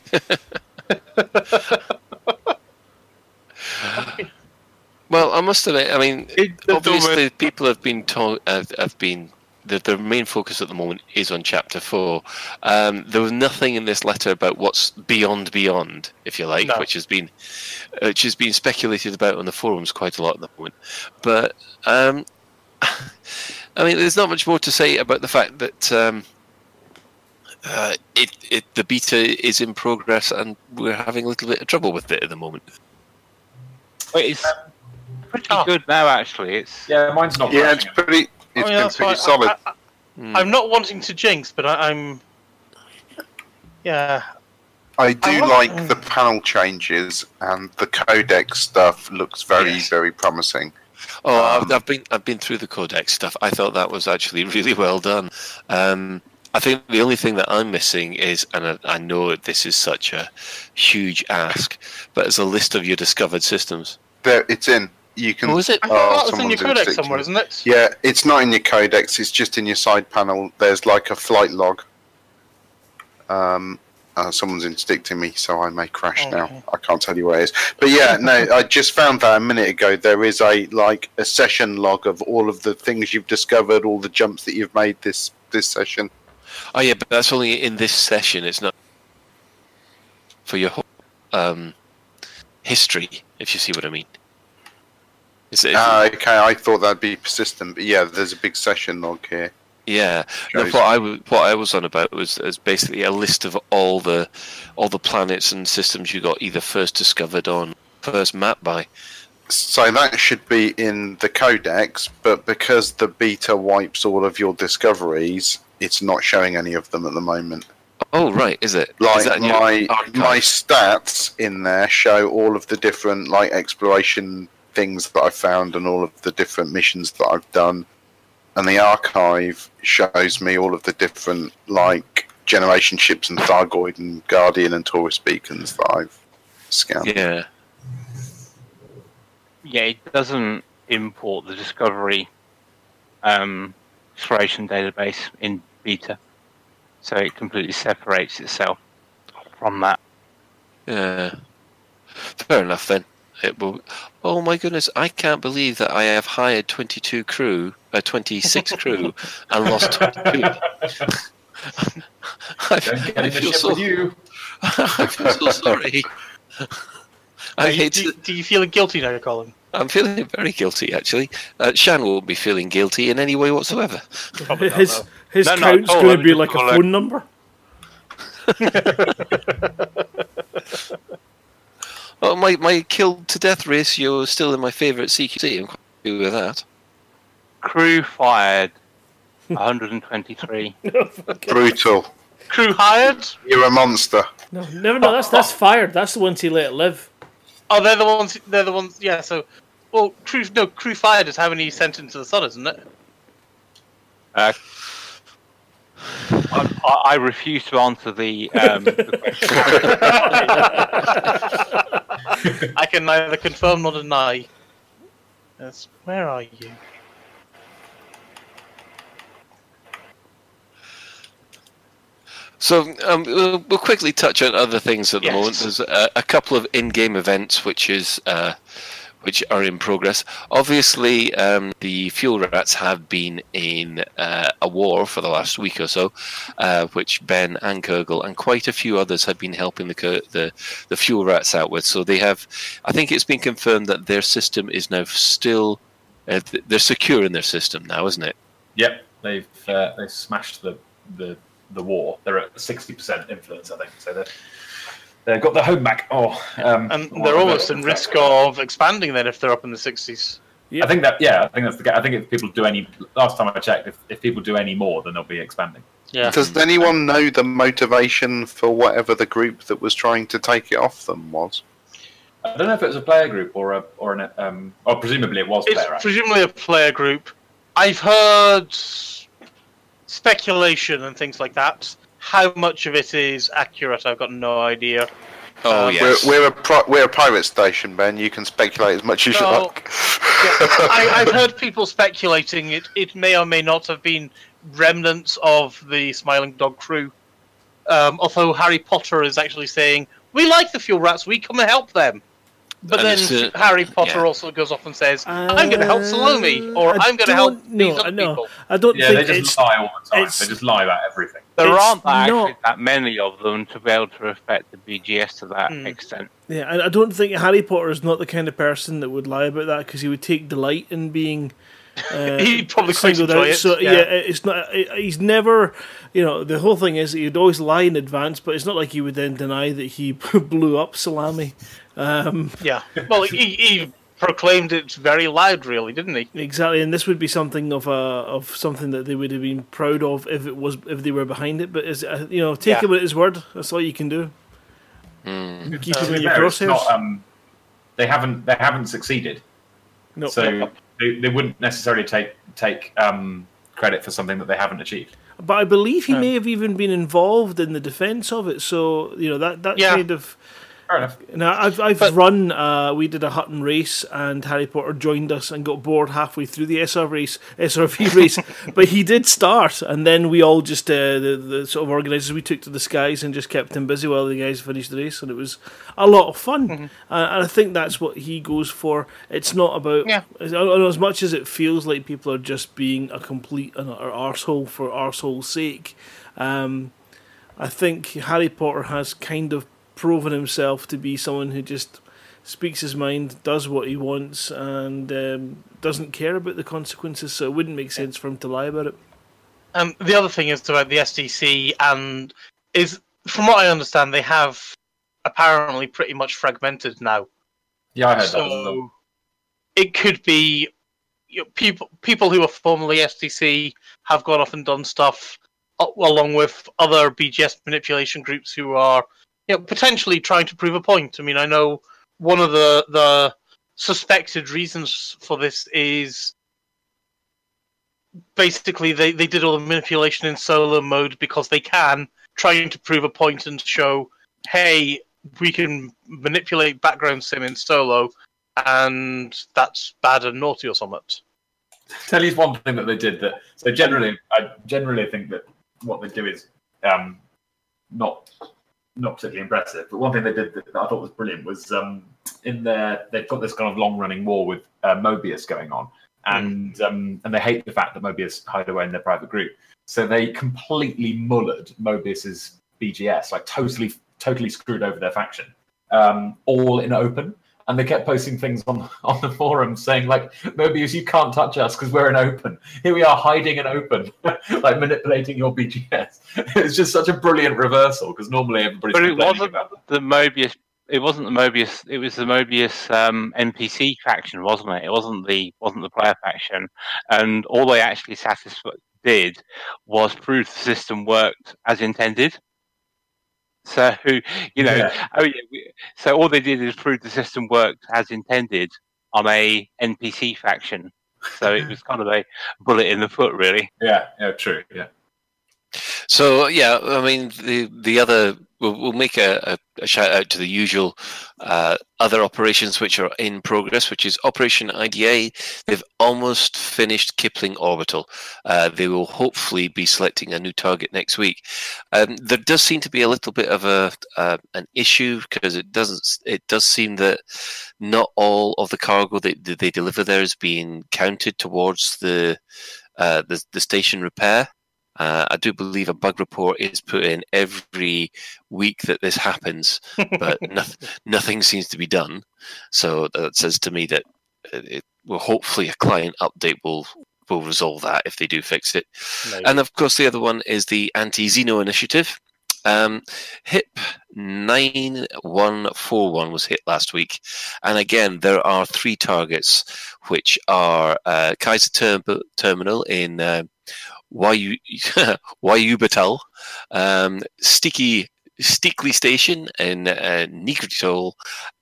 Well, I must admit, I mean, It- obviously people have been told have, have been the, their main focus at the moment is on chapter four. Um, there was nothing in this letter about what's beyond beyond, if you like, No. which has been which has been speculated about on the forums quite a lot at the moment. But um, I mean, there's not much more to say about the fact that um, uh, it, it the beta is in progress and we're having a little bit of trouble with it at the moment. But it's pretty Oh. good now, actually. It's yeah, mine's not. Yeah, it's pretty. It's Oh, yeah, been pretty fine. solid. I, am not wanting to jinx, but I, I'm. Yeah, I do I want- like the panel changes and the codex stuff looks very, Yes. very promising. Oh, Um, I've, I've been I've been through the codex stuff. I thought that was actually [laughs] really well done. Um, I think the only thing that I'm missing is, and I, I know this is such a huge ask, but it's a list of your discovered systems. There, it's in. You can. Oh, is it? I Oh, thought that was in your someone's codex somewhere, isn't it? Yeah, it's not in your codex. It's just in your side panel. There's like a flight log. Um, uh, someone's interdicting me, so I may crash Okay. now. I can't tell you where it is. But yeah, no, I just found that a minute ago. There is a like a session log of all of the things you've discovered, all the jumps that you've made this this session. Oh yeah, but that's only in this session. It's not for your whole um, history, if you see what I mean. It's, it's- Ah, okay. I thought that'd be persistent, but yeah, there's a big session log here. Yeah, no, what I w- what I was on about was, was basically a list of all the all the planets and systems you got either first discovered on first mapped by. So that should be in the codex, but because the beta wipes all of your discoveries, it's not showing any of them at the moment. Oh right, is it? Like your my my stats in there show all of the different like exploration things that I found and all of the different missions that I've done, and the archive shows me all of the different like generation ships and Thargoid and Guardian and Taurus beacons that I've scanned. Yeah. yeah, it doesn't import the Discovery um, exploration database in beta, so it completely separates itself from that. Yeah. Fair enough then. It will. Oh my goodness! I can't believe that I have hired twenty-two crew, uh, twenty-six crew, and lost twenty-two. [laughs] I, Don't get I feel so. with you. [laughs] I feel so sorry. I do, hate do, to, do you feel guilty now, Colin? I'm feeling very guilty actually. Uh, Shan won't be feeling guilty in any way whatsoever. Probably not, His his No, no, count's Colin, going to be like a Colin. phone number. [laughs] Oh, my my killed to death ratio is still in my favourite CQC. I'm quite happy with that. Crew fired 123. [laughs] Brutal. Crew hired. You're a monster. No, never know. That's that's fired. That's the ones he let live. Oh, they're the ones. They're the ones. Yeah. So, well, crew. No, crew fired is how many sent into the sun, isn't it? Uh, [sighs] I, I- I refuse to answer the, um, the question. [laughs] I can neither confirm nor deny. Yes. Where are you? So um, we'll, we'll quickly touch on other things at the Yes. moment. There's a, a couple of in-game events which is uh, which are in progress. Obviously, um, the fuel rats have been in uh, a war for the last week or so, uh, which Ben and Kurgle and quite a few others have been helping the the the fuel rats out with. So they have, I think it's been confirmed that their system is now still. Uh, they're secure in their system now, isn't it? Yep, they've uh, they've smashed the, the the war. They're at sixty percent influence, I think. So they're they've got their home back. Oh, um, And they're almost in risk of expanding then if they're up in the sixties. Yeah. I think that yeah, I think that's the. ca- I think if people do any, last time I checked, if, if people do any more, then they'll be expanding. Yeah. Does anyone know the motivation for whatever the group that was trying to take it off them was? I don't know if it was a player group or a or an um. Or presumably it was It's player. presumably a player group. I've heard speculation and things like that. How much of it is accurate, I've got no idea. Oh Um, yes. We're, we're a pri- we're a pirate station, Ben. You can speculate as much as you No. like. I, I've [laughs] heard people speculating it, it may or may not have been remnants of the Smiling Dog crew. Um, although Harry Potter is actually saying, We like the fuel rats, we come and help them. But then uh, Harry Potter yeah. also goes off and says, I'm going to help Salome, or Uh, I I'm going to help don't- these other no. people. I don't Yeah, they just it's. lie all the time. They just lie about everything. There It's aren't actually not- that many of them to be able to affect the BGS to that Hmm. extent. Yeah, I, I don't think Harry Potter is not the kind of person that would lie about that because he would take delight in being. Uh, [laughs] He'd probably quite singled enjoy out. it, So yeah. yeah. it's not. He's never. You know, the whole thing is that he'd always lie in advance, but it's not like he would then deny that he [laughs] blew up Salami. Um, Yeah. Well, he, he proclaimed it very loud, really, didn't he? exactly, and this would be something of a of something that they would have been proud of if it was if they were behind it. But is uh, you know, take Yeah. him at his word. That's all you can do. Hmm. Keep To him in your crosshairs. not, um, they haven't they haven't succeeded. no, So they, they wouldn't necessarily take take um, credit for something that they haven't achieved. But I believe he Um, may have even been involved in the defence of it. So you know that that Yeah. kind of. Fair enough. Now I've I've But- run. Uh, we did a Hutton race, and Harry Potter joined us and got bored halfway through the SR race, SRV [laughs] race. but he did start, and then we all just uh, the the sort of organisers we took to the skies and just kept him busy while the guys finished the race, and it was a lot of fun. Mm-hmm. Uh, and I think that's what he goes for. It's not about Yeah. as, as much as it feels like people are just being a complete and utter arsehole for arsehole's sake. Um, I think Harry Potter has kind of proven himself to be someone who just speaks his mind, does what he wants, and um, doesn't care about the consequences. So it wouldn't make sense for him to lie about it. Um, the other thing is about the SDC, and is from what I understand, they have apparently pretty much fragmented now. Yeah, I heard that. as it could be you know, people people who are formerly SDC have gone off and done stuff, along with other BGS manipulation groups who are you know, potentially trying to prove a point. I mean, I know one of the the suspected reasons for this is basically they, they did all the manipulation in solo mode because they can, trying to prove a point and show, hey, we can manipulate background sim in solo, and that's bad and naughty or something. tell you one thing that they did that so generally i generally think that what they do is um not not particularly impressive but one thing they did that i thought was brilliant was um in their they've got this kind of long running war with uh, mobius going on. And um and they hate the fact that mobius hide away in their private group. So they completely mullered mobius's bgs like totally totally screwed over their faction um all in open and they kept posting things on [laughs] on the forum saying like Mobius, you can't touch us because we're in open. Here we are hiding in open, [laughs] like manipulating your BGS. [laughs] It's just such a brilliant reversal because normally everybody's But it wasn't the Mobius it wasn't the Mobius. It was the Mobius um, NPC faction, wasn't it? It wasn't the wasn't the player faction, and all they actually satisfied did was prove the system worked as intended. [laughs] So you know, Yeah. oh yeah, so all they did is prove the system worked as intended on a NPC faction. So it [laughs] was kind of a bullet in the foot, really. Yeah, yeah, true. Yeah. So yeah, I mean the the other we'll, we'll make a, a, shout out to the usual uh, other operations which are in progress, which is Operation IDA. They've almost finished Kipling Orbital. Uh, they will hopefully be selecting a new target next week. Um, there does seem to be a little bit of a uh, an issue because it doesn't. It does seem that not all of the cargo that that they deliver there is being counted towards the uh, the, the station repair. Uh, I do believe a bug report is put in every week that this happens, but [laughs] noth- nothing seems to be done. So that says to me that uh, it will hopefully a client update will will resolve that if they do fix it. And of course, the other one is the anti-Xeno initiative. Um, HIP 9141 was hit last week. And again, there are three targets, which are uh, Kaiser Term- Terminal in uh, Wayu- [laughs] Wayubatal, um, Sticky Steakley Station in uh, Nigrotol,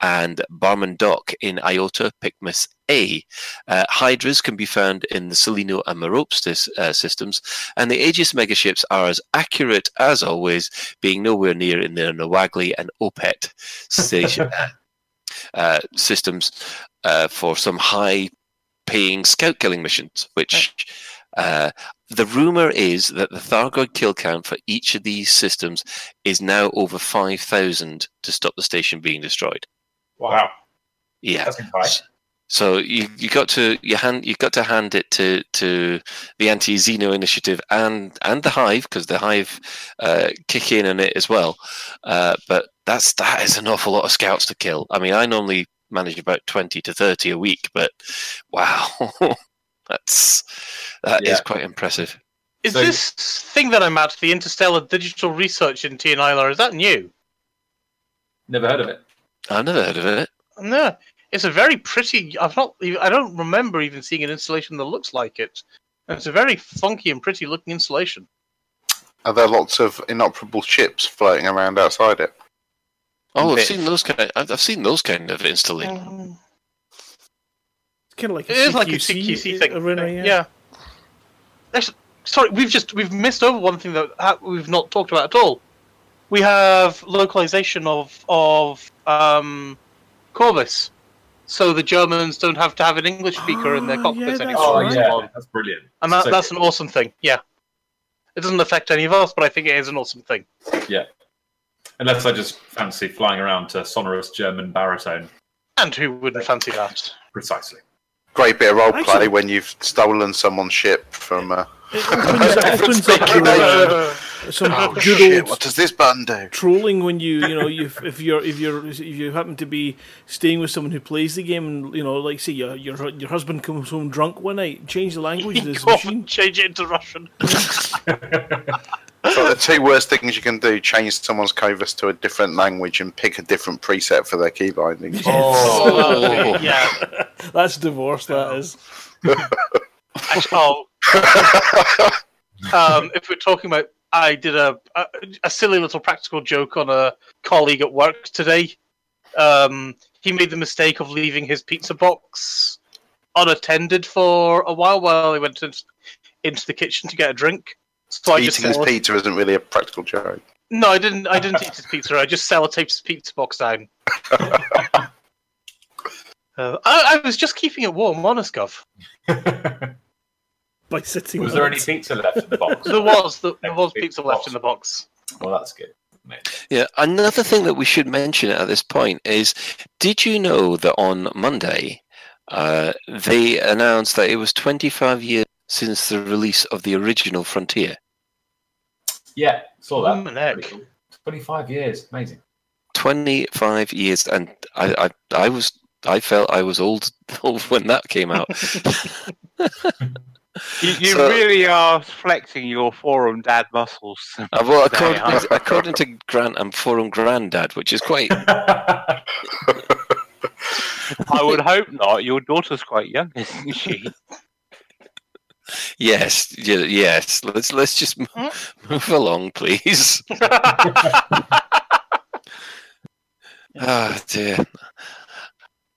and Barman Dock in Iota Picmus A. Uh, Hydras can be found in the Celaeno and Meropes uh, systems, and the Aegis megaships are as accurate as always, being nowhere near in the Nawagli and Opet station, [laughs] uh, systems uh, for some high paying scout killing missions, which. Uh, the rumor is that the Thargoid kill count for each of these systems is now over 5,000 to stop the station being destroyed. Wow. Yeah. So you you got to you hand you got to hand it to to the anti Xeno initiative and and the Hive because the Hive uh, kick in on it as well. Uh, but that's that is an awful lot of scouts to kill. I mean, I normally manage about twenty to thirty a week, but wow, [laughs] that's that is Yeah. quite impressive. Is So- this thing that I'm at, the Interstellar Digital Research in TNILR, is that new? Never heard of it. I've never heard of it. No. It's a very pretty. I've not. I don't remember even seeing an installation that looks like it. And it's a very funky and pretty looking installation. Are there lots of inoperable ships floating around outside it? Oh, I've seen those kind. Of, I've, I've seen those kind of installations. Um, It's kind of like it a is like a CQC CQC thing. arena, yeah. yeah. Actually, sorry, we've just we've missed over one thing that we've not talked about at all. We have localization of of um, COVAS, so the Germans don't have to have an English speaker in their Oh, cockpits yeah, anymore. Oh right. yeah, that's brilliant. and that, So that's good. an awesome thing. Yeah, it doesn't affect any of us, but I think it is an awesome thing. Yeah, unless I just fancy flying around to sonorous German baritone. And who wouldn't fancy that? Precisely. Great bit of role play when you've stolen someone's ship from. Uh, It opens, it opens up to uh, some oh good shit! old What does this button do? trolling when you you know you if you're if you're if you happen to be staying with someone who plays the game and you know like say your your your husband comes home drunk one night change the language of You [laughs] this machine change it into Russian. [laughs] [laughs] So the two worst things you can do: change someone's COVAS to a different language and pick a different preset for their key bindings. [laughs] Oh. yeah. [laughs] that's divorce that is [laughs] Actually, oh. um, if we're talking about, I did a, a a silly little practical joke on a colleague at work today. Um, he made the mistake of leaving his pizza box unattended for a while while he went in, into the kitchen to get a drink. So Eating his sell- pizza isn't really a practical joke. no, I didn't. I didn't eat his pizza. I just sellotaped his pizza box down. [laughs] Uh, I, I was just keeping it warm, honest, Gov. [laughs] by sitting Was on there any pizza left in the box? There was there was pizza left in the box. Well, that's good. Yeah, another thing that we should mention at this point is did you know that on Monday uh, they announced that it was 25 years since the release of the original Frontier? Yeah, saw that. An egg. Pretty cool. Twenty-five years, amazing. 25 years, and I, I, I was, I felt I was old, [laughs] old when that came out. [laughs] You, you So- really are flexing your forum dad muscles. Uh, well, [laughs] according, high. according to Grant, I'm forum granddad, which is quite. I would hope not. Your daughter's quite young, isn't she? Yes, yes. Let's let's just m- move along, please. [laughs] Ah, dear.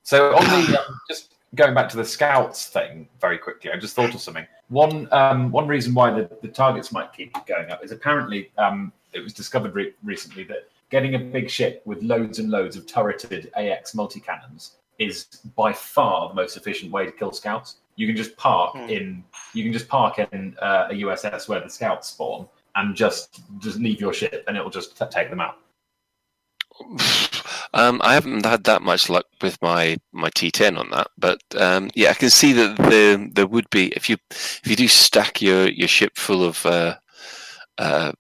So on the [sighs] um, just going back to the scouts thing very quickly, I just thought of something. One um, one reason why the, the targets might keep going up is apparently um, it was discovered re- recently that getting a big ship with loads and loads of turreted AX multi cannons is by far the most efficient way to kill scouts. You can just park Hmm. in you can just park in uh, a USS where the scouts spawn and just just leave your ship and it will just t- take them out. [sighs] Um, I haven't had that much luck with my, my T10 on that, but um, yeah, I can see that there there would be if you if you do stack your, your ship full of uh, uh,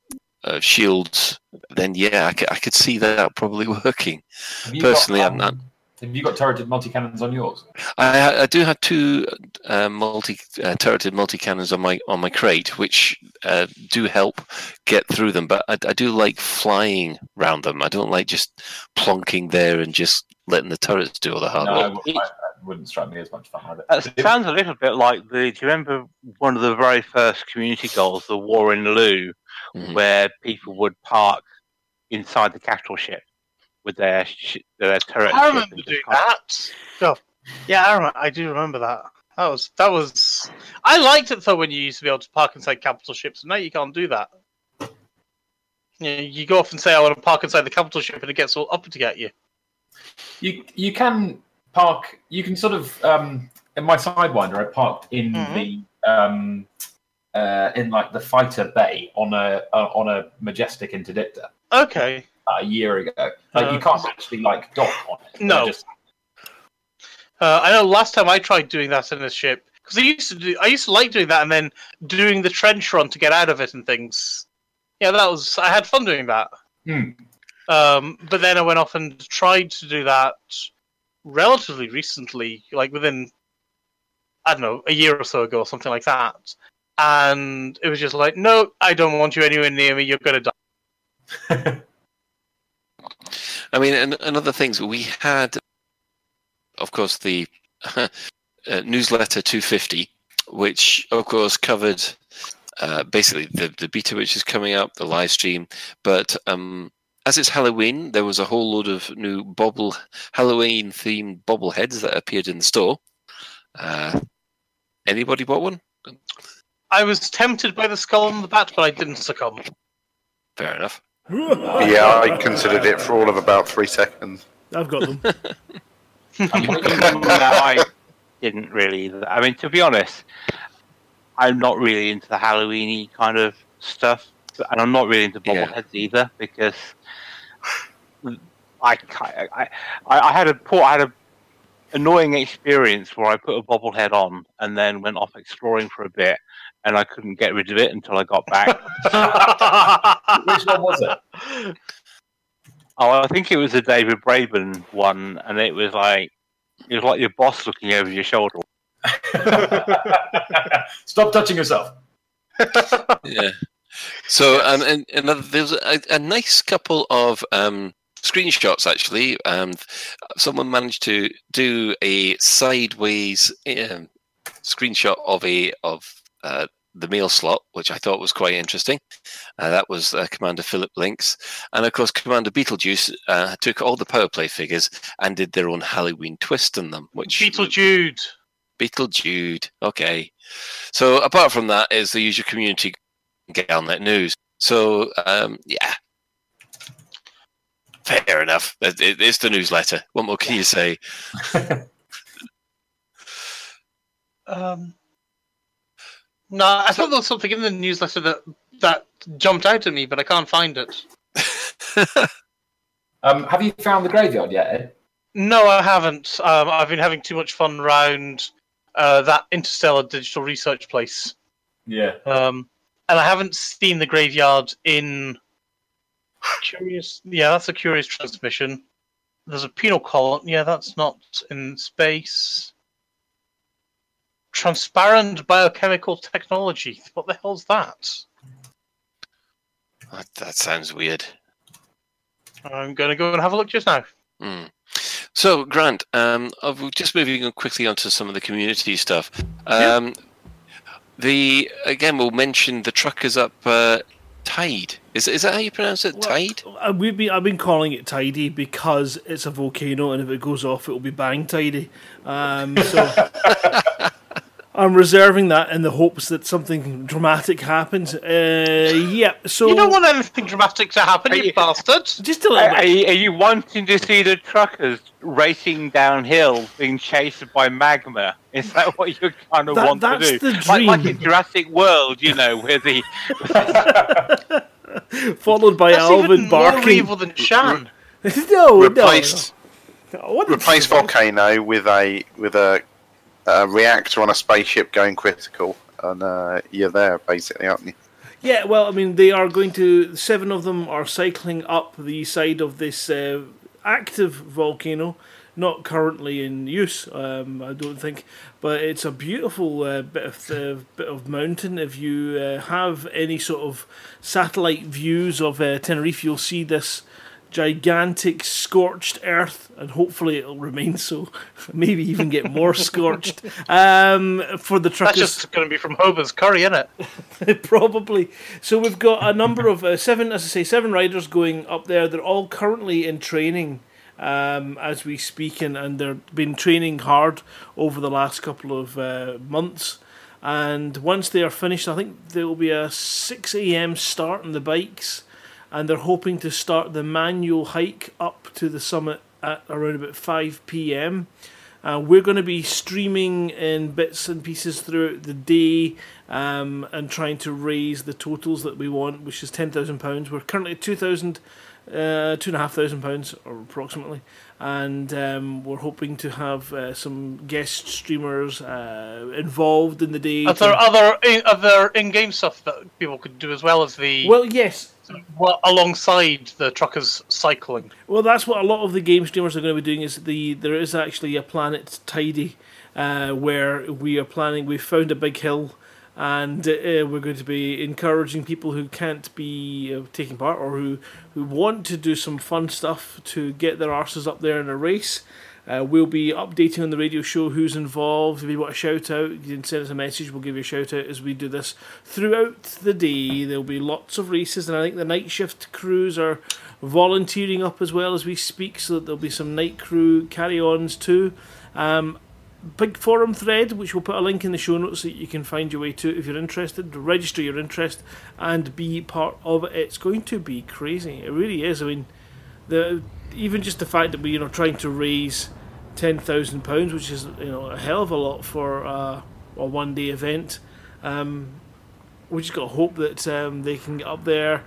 uh, shields, then yeah, I could, see that probably [laughs] working. Personally, got, I'm not. Have you got turreted multi cannons on yours? I, I do have two uh, multi uh, turreted multi cannons on my on my Krait, which uh, do help get through them. But I, I do like flying round them. I don't like just plonking there and just letting the turrets do all the hard No, work. I w- I- that wouldn't strike me as much fun either. That sounds a little bit like the. Do you remember one of the very first community goals, the War in Lugh, Mhm. where people would park inside the capital ship with their sh- their turret? I remember doing that. Oh, yeah, I, remember, I do remember that. That was that was. I liked it though when you used to be able to park inside capital ships. Now you can't do that. You, know, you go off and say, "I want to park inside the capital ship," and it gets all up to get you. You you can park. You can sort of um, in my sidewinder. I parked in Mhm. the um, uh, in like the fighter bay on a uh, on a majestic interdictor Okay. A year ago. Like Uh, you can't actually like dock on it. No. just- Uh, I know last time I tried doing that in a ship because I used to do. I used to like doing that and then doing the trench run to get out of it and things. Yeah, that was. I had fun doing that. Hmm. Um, but then I went off and tried to do that relatively recently, like within I don't know a year or so ago, or something like that. And it was just like, no, I don't want you anywhere near me. You're gonna die. [laughs] I mean, and, and other things we had, of course, the [laughs] uh, newsletter 250, which of course covered uh, basically the the beta which is coming up, the live stream. But um, as it's Halloween, there was a whole load of new bobble Halloween themed bobbleheads that appeared in the store. Uh, anybody bought one? I was tempted by the skull and the bat, but I didn't succumb. Fair enough. Yeah, I considered it for all of about three seconds. I've got them. [laughs] I didn't really. either. I mean, to be honest, I'm not really into the Halloweeny kind of stuff, and I'm not really into Yeah. bobbleheads either because I, I, I, I had a poor, I had a annoying experience where I put a bobblehead on and then went off exploring for a bit, and I couldn't get rid of it until I got back. [laughs] [laughs] Which one was it? Oh, I think it was a David Braben one, and it was like it was like your boss looking over your shoulder. [laughs] Stop touching yourself. yeah. So, um, and, and other- there's a, a nice couple of um, screenshots actually. Um, someone managed to do a sideways um, screenshot of a of uh, the mail slot, which I thought was quite interesting. Uh, that was uh, Commander Philip Links, and of course Commander Beetlejuice uh, took all the power play figures and did their own Halloween twist on them, which Beetle Jude. Beetle Jude. Okay. So apart from that, is the usual community Galnet news. So um, yeah, fair enough. It- it- It's the newsletter. What more can you say? [laughs] Um, no, I thought there was something in the newsletter that that jumped out at me, but I can't find it. [laughs] Um, have you found the graveyard yet, Ed? No, I haven't. Um, I've been having too much fun around uh, that Interstellar Digital Research place, Yeah. um, and I haven't seen the graveyard in. Curious, yeah, that's a curious transmission. There's a penal column. Yeah, that's not in space. Transparent biochemical technology. What the hell's that? That, that sounds weird. I'm going to go and have a look just now. Hmm. So, Grant, um, we're just moving on quickly onto some of the community stuff. Um, The again, we'll mention the truckers up uh, Teide. Is is that how you pronounce it? Teide. Uh, we've been, I've been calling it tidy because it's a volcano, and if it goes off, it will be bang tidy. Um, so [laughs] I'm reserving that in the hopes that something dramatic happens. Uh, yeah, so You don't want anything dramatic to happen, you you- bastard. just a Are, little are bit. you, are you wanting to see the truckers racing downhill, being chased by magma? Is that what you kind of That- want to that's do? the Like, like in Jurassic World, you know, where the [laughs] Followed by That's Alvin even more evil than Shan. [laughs] no, Replaced no. I replace volcano with a with a, a reactor on a spaceship going critical, and uh, you're there basically, aren't you? Yeah, well, I mean, they are going to. Seven of them are cycling up the side of this uh, active volcano, not currently in use. Um, I don't think, but it's a beautiful uh, bit of uh, bit of mountain. If you uh, have any sort of satellite views of uh, Tenerife, you'll see this gigantic scorched earth, and hopefully it'll remain so. [laughs] Maybe even get more scorched. Um, for the That's truckers. just going to be from Homer's curry, isn't it? [laughs] Probably. So we've got a number of uh, seven, as I say, seven riders going up there. They're all currently in training um, as we speak, and, and they've been training hard over the last couple of uh, months. And once they are finished, I think there will be a 6 a.m. start on the bikes, and they're hoping to start the manual hike up to the summit at around about 5 p.m. Uh, we're going to be streaming in bits and pieces throughout the day um, and trying to raise the totals that we want, which is ten thousand pounds. We're currently at two thousand, uh, two and a half thousand pounds, or approximately, and um, we're hoping to have uh, some guest streamers uh, involved in the day. Are there other other in-game stuff that people could do as well as the well, yes, well, alongside the truckers cycling? Well, that's what a lot of the game streamers are going to be doing. Is the there is actually a planet tidy, uh, where we are planning. We've found a big hill, and uh, we're going to be encouraging people who can't be uh, taking part or who who want to do some fun stuff to get their arses up there in a race. Uh, we'll be updating on the radio show who's involved. If you want a shout out, you can send us a message. We'll give you a shout out as we do this throughout the day. There'll be lots of races, and I think the night shift crews are volunteering up as well as we speak, so that there'll be some night crew carry ons too. Um, big forum thread, which we'll put a link in the show notes so that you can find your way to if you're interested. Register your interest and be part of it. It's going to be crazy. It really is. I mean, the even just the fact that we're you know trying to raise ten thousand pounds, which is you know a hell of a lot for uh, a one day event. Um, we just got to hope that um, they can get up there.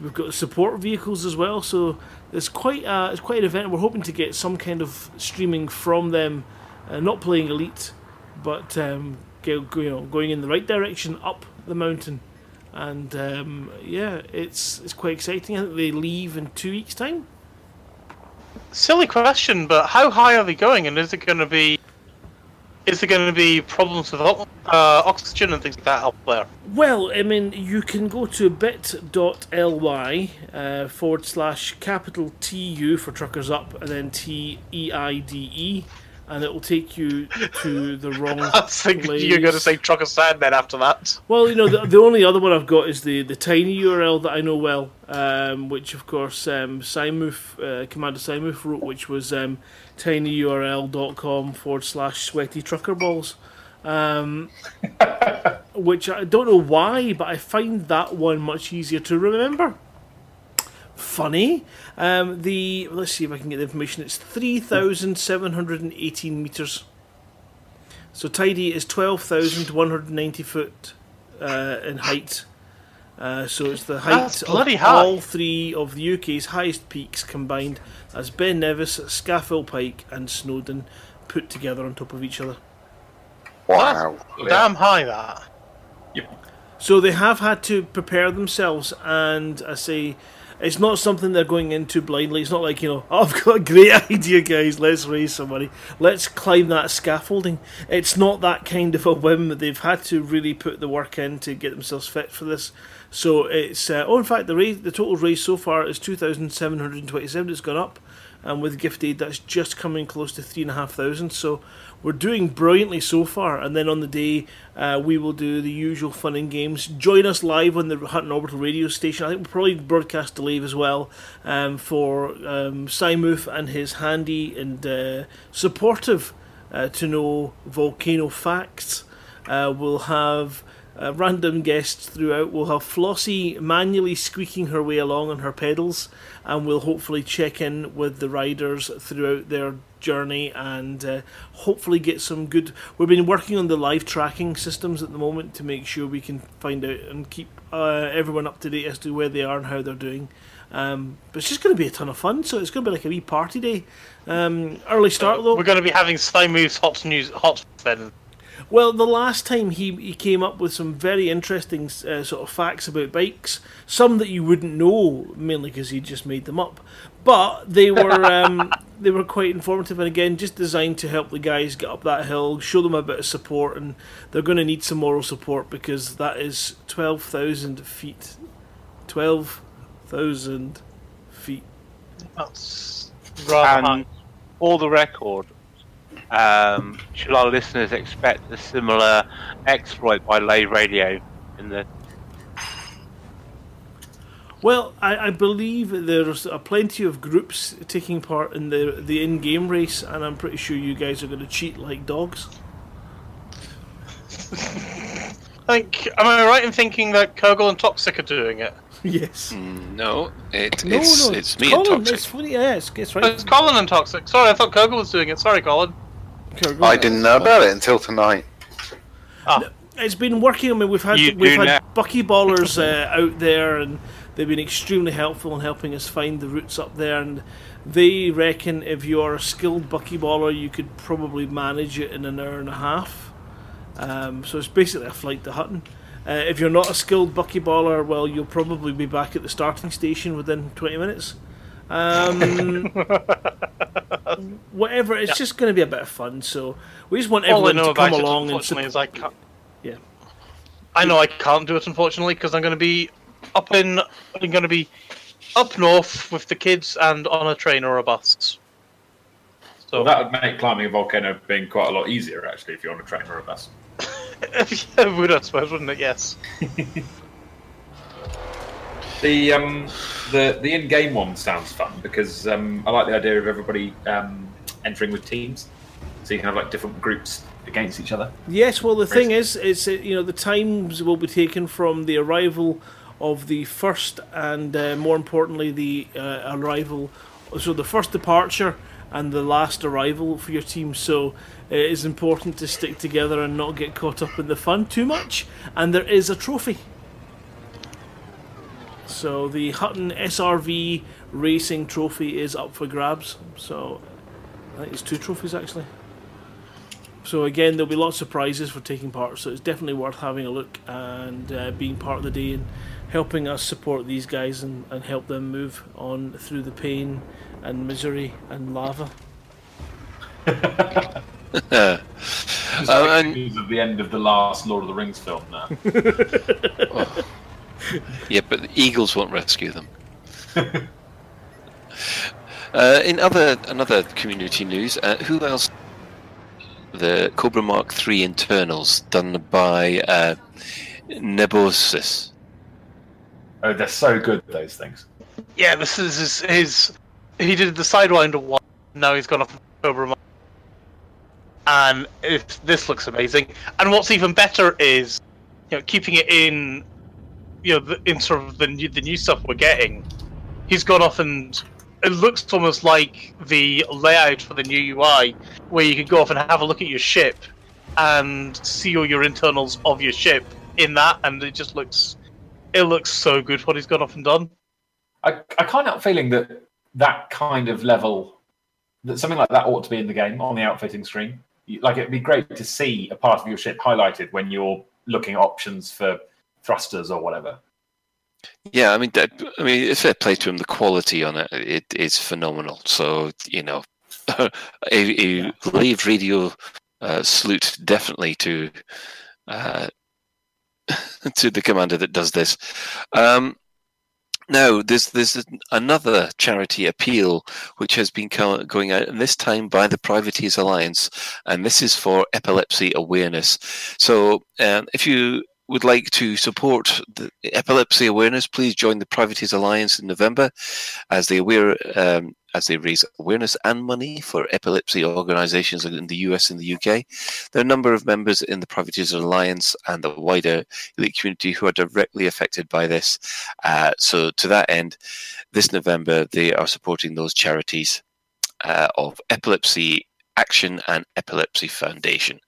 We've got support vehicles as well, so it's quite uh, it's quite an event. We're hoping to get some kind of streaming from them, uh, not playing elite, but um, you know going in the right direction up the mountain. And um, yeah, it's it's quite exciting. I think they leave in two weeks' time. Silly question, but how high are they going, and is it going to be? Is there going to be problems with uh, oxygen and things like that up there? Well, I mean, you can go to bit.ly uh, forward slash capital TU for truckers up and then T E I D E, and it will take you to the [laughs] wrong I was thinking you're going to place. say trucker sand then after that. Well, you know, the, the only other one I've got is the, the tiny URL that I know well, um, which of course um, Simoof, uh, Commander Simoof wrote, which was um, tinyurl.com forward slash sweaty trucker balls. Um, [laughs] which I don't know why, but I find that one much easier to remember. Funny. Um, the let's see if I can get the information. It's three thousand seven hundred and eighteen meters. So tidy is twelve thousand one hundred ninety foot uh, in height. Uh, so it's the height of high. all three of the UK's highest peaks combined. as Ben Nevis, Scafell Pike, and Snowdon put together on top of each other. Wow. Damn high that. Yep. So they have had to prepare themselves, and I say, it's not something they're going into blindly. It's not like you know, oh, [laughs] I've got a great [laughs] idea, guys. Let's raise some money. Let's climb that scaffolding. It's not that kind of a whim. They've had to really put the work in to get themselves fit for this. So it's uh, oh, in fact, the raise, the total raise so far is two thousand seven hundred twenty-seven. It's gone up, and with gift aid, that's just coming close to three and a half thousand. So we're doing brilliantly so far. And then on the day, uh, we will do the usual fun and games. Join us live on the Hutton Orbital radio station. I think we'll probably broadcast to live as well um, for um, and his handy and uh, supportive uh, to know volcano facts. Uh, we'll have uh, random guests throughout. We'll have Flossie manually squeaking her way along on her pedals, and we'll hopefully check in with the riders throughout their journey and uh, hopefully get some good. We've been working on the live tracking systems at the moment to make sure we can find out and keep uh, everyone up to date as to where they are and how they're doing. Um, but it's just going to be a ton of fun. So it's going to be like a wee party day. Um, early start though. We're going to be having Slime's hot news, hot then. Well, the last time he, he came up with some very interesting uh, sort of facts about bikes, some that you wouldn't know, mainly because he just made them up. But they were um, [laughs] they were quite informative, and again, just designed to help the guys get up that hill, show them a bit of support, and they're going to need some moral support because that is twelve thousand feet, twelve thousand feet. That's rather high. And for the record, um, should our listeners expect a similar exploit by Lave Radio in the Well, I, I believe there's a plenty of groups taking part in the the in-game race, and I'm pretty sure you guys are going to cheat like dogs. [laughs] I think, am I right in thinking that Kurgle and Toxic are doing it? yes. Mm, No, it, No, it's no, it's me Colin, and Toxic. It's funny, yeah, it's, it's right. It's Colin and Toxic. Sorry, I thought Kurgle was doing it. Sorry, Colin. Kurt, I didn't know about it until tonight. Ah, It's been working. I mean, we've had You we've had now. buckyballers uh, out there, and they've been extremely helpful in helping us find the routes up there. And they reckon if you're a skilled buckyballer, you could probably manage it in an hour and a half. Um, so it's basically a flight to Hutton. Uh, if you're not a skilled buckyballer, well, you'll probably be back at the starting station within 20 minutes. Um, [laughs] whatever, it's just going to be a bit of fun. So we just want everyone to come about it, along and unfortunately, is I can't. Yeah. I know I can't do it unfortunately because I'm going to be up in. I'm going to be up north with the kids and on a train or a bus. So Well, that would make climbing a volcano being quite a lot easier, actually, if you're on a train or a bus. [laughs] it would, I suppose, wouldn't it? Yes. [laughs] The um, the the in-game one sounds fun because um, I like the idea of everybody um, entering with teams, so you can have like different groups against each other. Yes, well, the thing is, is that, you know the times will be taken from the arrival of the first and uh, more importantly the uh, arrival, so the first departure and the last arrival for your team. So it is important to stick together and not get caught up in the fun too much. And there is a trophy. So the Hutton SRV Racing Trophy is up for grabs. So I think it's two trophies actually. So again, there'll be lots of prizes for taking part. So it's definitely worth having a look and uh, being part of the day and helping us support these guys and, and help them move on through the pain and misery and lava. [laughs] Uh, It's Uh, and- news of the end of the last Lord of the Rings film now. [laughs] yeah, but the eagles won't rescue them. [laughs] uh, in other another community news, uh, who else? The Cobra Mark III internals done by uh, Nebosis. Oh, they're so good those things. Yeah, this is his. his he did the Sidewinder one. Now he's gone off Cobra. And this looks amazing, and what's even better is, you know, keeping it in, you know, the, in sort of the new, the new stuff we're getting. He's gone off and it looks almost like the layout for the new UI, where you can go off and have a look at your ship, and see all your internals of your ship in that, and it just looks, it looks so good what he's gone off and done. I, I can't help feeling that that kind of level, that something like that ought to be in the game on the outfitting screen. Like it'd be great to see a part of your ship highlighted when you're looking at options for thrusters or whatever. Yeah, I mean, that, I mean, it's fair play to him. The quality on it, it is phenomenal. So you know, a, a Lave Radio uh, salute definitely to uh, [laughs] to the commander that does this. Um, now, there's there's another charity appeal which has been co- going out, and this time by the Privateers Alliance, and this is for epilepsy awareness. So, um, if you would like to support the epilepsy awareness, please join the Privateers Alliance in November, as they aware um, as they raise awareness and money for epilepsy organisations in the US and the UK. There are a number of members in the Privateers Alliance and the wider elite community who are directly affected by this. Uh, so, to that end, this November they are supporting those charities uh, of Epilepsy Action and Epilepsy Foundation.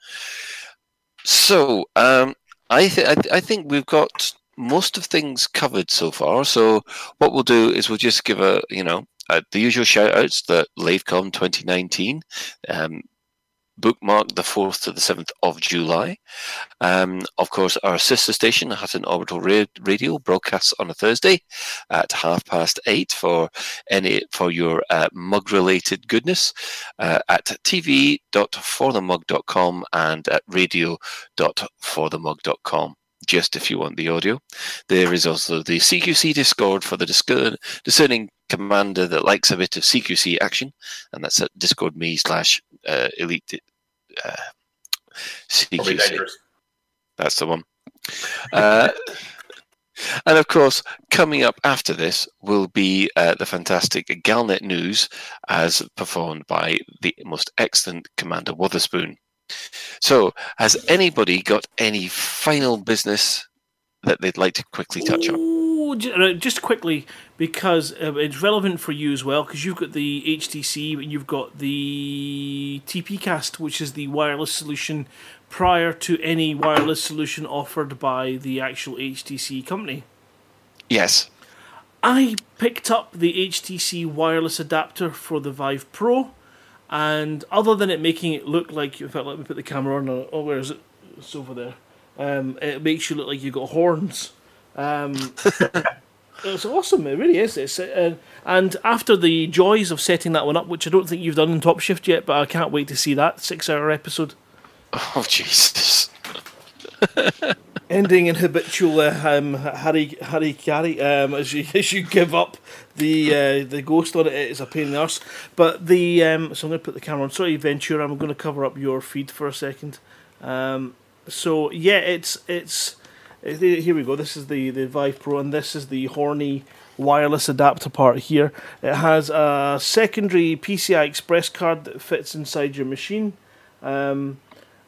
So, um, I, th- I, th- I think we've got most of things covered so far. So what we'll do is we'll just give a you know uh, the usual shout outs that LaveCon 2019 um, bookmark the 4th to the 7th of July. Um, of course, our sister station, Hutton Orbital Radio, broadcasts on a Thursday at half past eight for any for your uh, mug-related goodness uh, at tv.forthemug.com and at radio.forthemug.com just if you want the audio. There is also the CQC Discord for the discern, discerning commander that likes a bit of CQC action, and that's at Discord me slash uh, elite uh, CQC. That's the one. Uh, and of course, coming up after this will be uh, the fantastic Galnet News, as performed by the most excellent Commander Wotherspoon. So, has anybody got any final business that they'd like to quickly touch on? Uh, just quickly, because uh, it's relevant for you as well, because you've got the HTC, but you've got the TPcast, which is the wireless solution prior to any wireless solution offered by the actual HTC company. Yes. I picked up the HTC wireless adapter for the Vive Pro, and other than it making it look like, in fact, let me put the camera on. uh, Oh, where is it? It's over there. Um, it makes you look like you've got horns. Um, [laughs] it's awesome. It really is. It's, uh, and after the joys of setting that one up, which I don't think you've done in Top Shift yet, but I can't wait to see that six-hour episode. Oh, Jesus. [laughs] ending in habitual uh, um, Harry Harry carry um, as you as you give up the uh, the ghost on it. It is a pain in the arse. But the um, so I'm going to put the camera on. Sorry, Ventura. I'm going to cover up your feed for a second. Um, so yeah, it's it's here we go. This is the the Vive Pro, and this is the horny wireless adapter part here. It has a secondary PCI Express card that fits inside your machine. Um,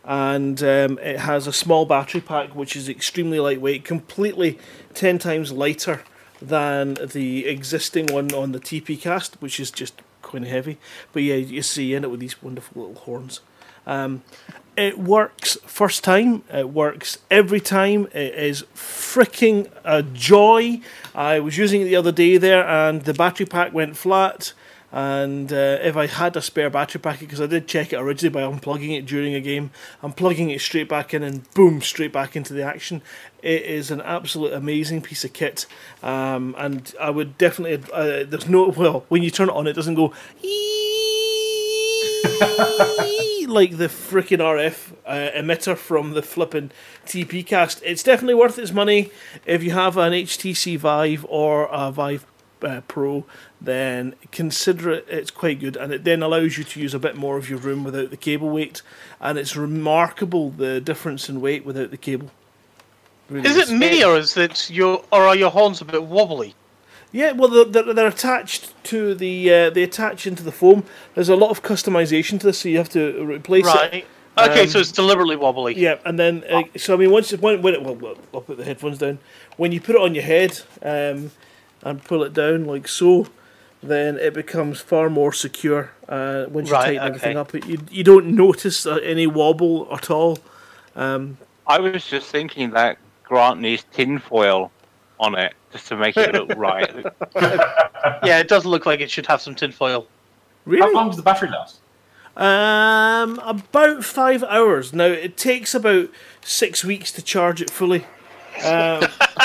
and um, it has a small battery pack which is extremely lightweight, completely 10 times lighter than the existing one on the TP cast, which is just quite heavy. But yeah, you see in it with these wonderful little horns. Um, it works first time, it works every time. It is freaking a joy. I was using it the other day there, and the battery pack went flat. And uh, if I had a spare battery pack, because I did check it originally by unplugging it during a game, I'm plugging it straight back in and boom, straight back into the action. It is an absolute amazing piece of kit, um, and I would definitely. Uh, there's no well when you turn it on, it doesn't go [laughs] like the freaking RF uh, emitter from the flippin' TP cast. It's definitely worth its money if you have an HTC Vive or a Vive uh, Pro. Then consider it. It's quite good, and it then allows you to use a bit more of your room without the cable weight. And it's remarkable the difference in weight without the cable. Really Is it me or is it your or are your horns a bit wobbly? Yeah, well, they're, they're, they're attached to the. Uh, they attach into the foam. There's a lot of customization to this, so you have to replace it. Right. Okay, Um, so it's deliberately wobbly. Yeah, and then uh, so I mean, once when, when it, well, well, I'll put the headphones down. When you put it on your head um, and pull it down like so, then it becomes far more secure. Uh, once you Right, tighten everything up, you you don't notice uh, any wobble at all. Um, I was just thinking that Grant needs tinfoil on it just to make it look right. [laughs] Yeah, it does look like it should have some tinfoil. How really, How long does the battery last? um, about five hours. Now it takes about six weeks to charge it fully. Um,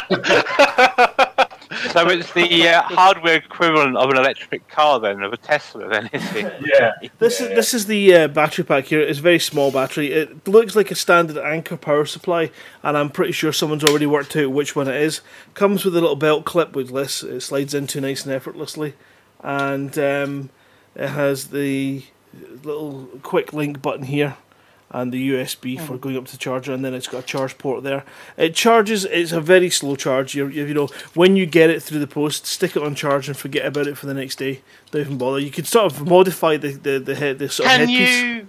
[laughs] So it's the uh, hardware equivalent of an electric car, then, of a Tesla, then, is it? [laughs] Yeah. This is this is the uh, battery pack here. It's a very small battery. It looks like a standard Anker power supply, and I'm pretty sure someone's already worked out which one it is. Comes with a little belt clip with this. It slides into nice and effortlessly, and um, it has the little quick link button here and the USB mm. for going up to the charger, and then it's got a charge port there. It charges. It's a very slow charge. You're, you know, when you get it through the post, stick it on charge and forget about it for the next day. Don't even bother. You could sort of modify the the the head the sort of Can headpiece. you?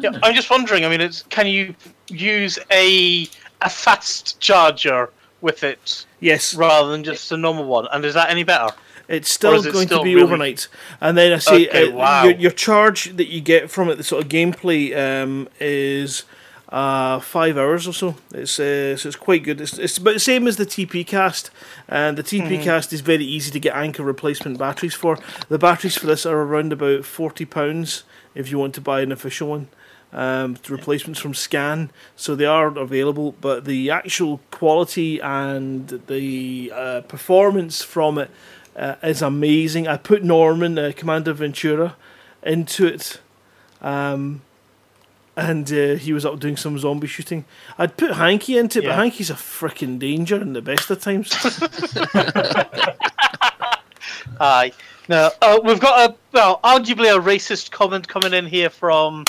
Yeah, I'm just wondering. I mean, it's can you use a a fast charger with it Yes, rather than just a normal one? And is that any better? It's still it going still to be really- overnight. And then I say Okay, uh, wow. your, your charge that you get from it, the sort of gameplay, um, is uh, five hours or so. It's uh, so it's quite good. It's, it's about the same as the TP Cast, and the TP Mm-hmm. Cast is very easy to get Anker replacement batteries for. The batteries for this are around about forty pounds if you want to buy an official one. Um, replacements from Scan, so they are available, but the actual quality and the uh, performance from it uh, is amazing. I put Norman, uh, Commander Ventura, into it, um, and uh, he was up doing some zombie shooting. I'd put Hanky into it, Yeah. but Hanky's a freaking danger in the best of times. [laughs] [laughs] Aye. No, uh, we've got a well, arguably a racist comment coming in here from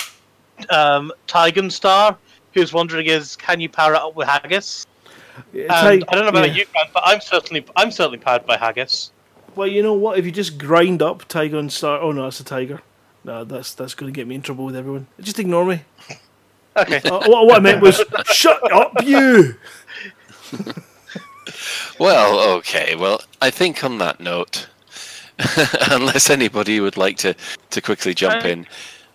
um, Tigan Star, who's wondering is can you power it up with haggis? And Ty- I don't know about yeah. you, Grant, but I'm certainly I'm certainly powered by haggis. Well, you know what? If you just grind up Tiger and Star, oh no, that's a tiger. No, that's that's going to get me in trouble with everyone. Just ignore me. Okay. Uh, what, what I meant was, shut up, you. Well, okay. Well, I think on that note, [laughs] unless anybody would like to, to quickly jump Uh, in,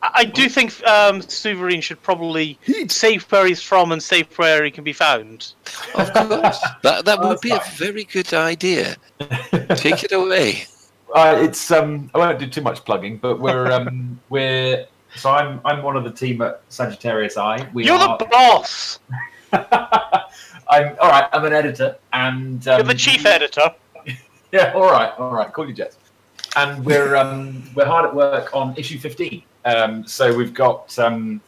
I I do think um, Suverine should probably save where he's from and save where he can be found. of course, [laughs] that that Oh, would that's be a very good idea. Take it away. [laughs] Uh, it's um, I won't do too much plugging, but we're um, [laughs] we're so I'm I'm one of the team at Sagittarius Eye. We You're are, the boss. I'm all right. I'm an editor, and um, You're the chief editor. Yeah, all right, all right. Call you Jets. And we're um, we're hard at work on issue 15. Um, so we've got um,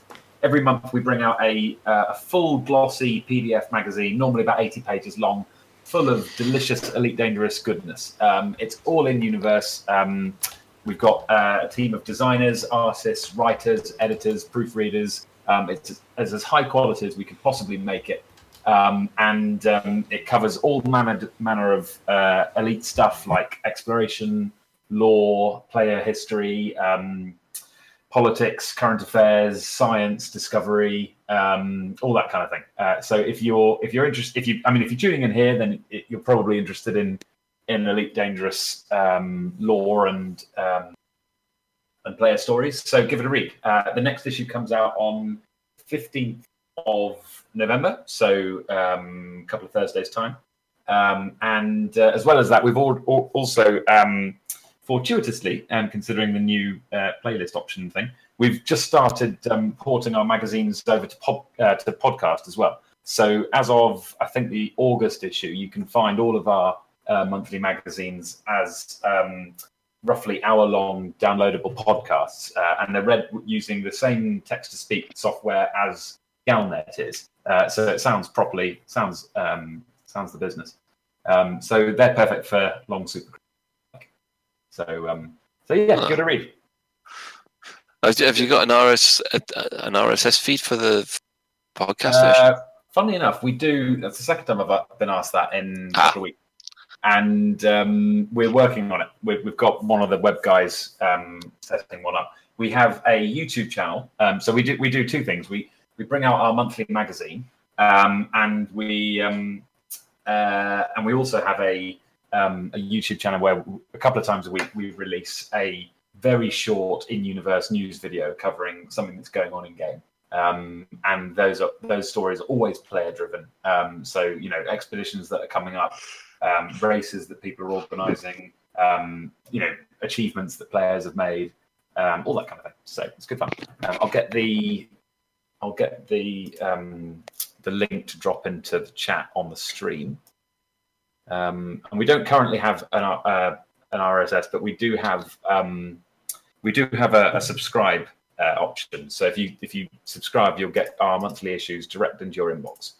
every month we bring out a uh, a full glossy PDF magazine, normally about 80 pages long, full of delicious Elite Dangerous goodness. Um, it's all in universe. Um, we've got uh, a team of designers, artists, writers, editors, proofreaders. Um, it's as, as high quality as we could possibly make it um, and um, it covers all manner manner of uh, elite stuff like exploration, lore, player history, um, politics, current affairs, science, discovery, um, all that kind of thing. Uh, so if you're if you're interested, if you I mean if you're tuning in here, then it, you're probably interested in in elite dangerous um, lore and um, and player stories. So give it a read. Uh, the next issue comes out on 15th of November, so um, a couple of Thursdays' time. Um, and uh, as well as that, we've al- al- also um, fortuitously, and considering the new uh, playlist option thing, we've just started um, porting our magazines over to, pod, uh, to podcast as well. So as of I think the August issue, you can find all of our uh, monthly magazines as um, roughly hour-long downloadable podcasts, uh, and they're read using the same text-to-speak software as Galnet is. Uh, so it sounds properly sounds um, sounds the business. Um, so they're perfect for long super. So um, so yeah, give it a read. Have you got an RS an RSS feed for the podcast? Uh, funnily enough, we do. That's the second time I've uh, been asked that in a Ah. couple of weeks, and um, we're working on it. We've, we've got one of the web guys um, setting one up. We have a YouTube channel, um, so we do we do two things. We we bring out our monthly magazine, um, and we um, uh, and we also have a um, a YouTube channel where a couple of times a week we release a very short in-universe news video covering something that's going on in game um, and those are those stories are always player driven. Um, so you know expeditions that are coming up, um, races that people are organising, um, you know achievements that players have made, um, all that kind of thing. So it's good fun. I'll get the I'll get the the link to drop into the chat on the stream. Um, and we don't currently have an, uh, an RSS, but we do have um, we do have a, a subscribe uh, option. So if you if you subscribe, you'll get our monthly issues direct into your inbox.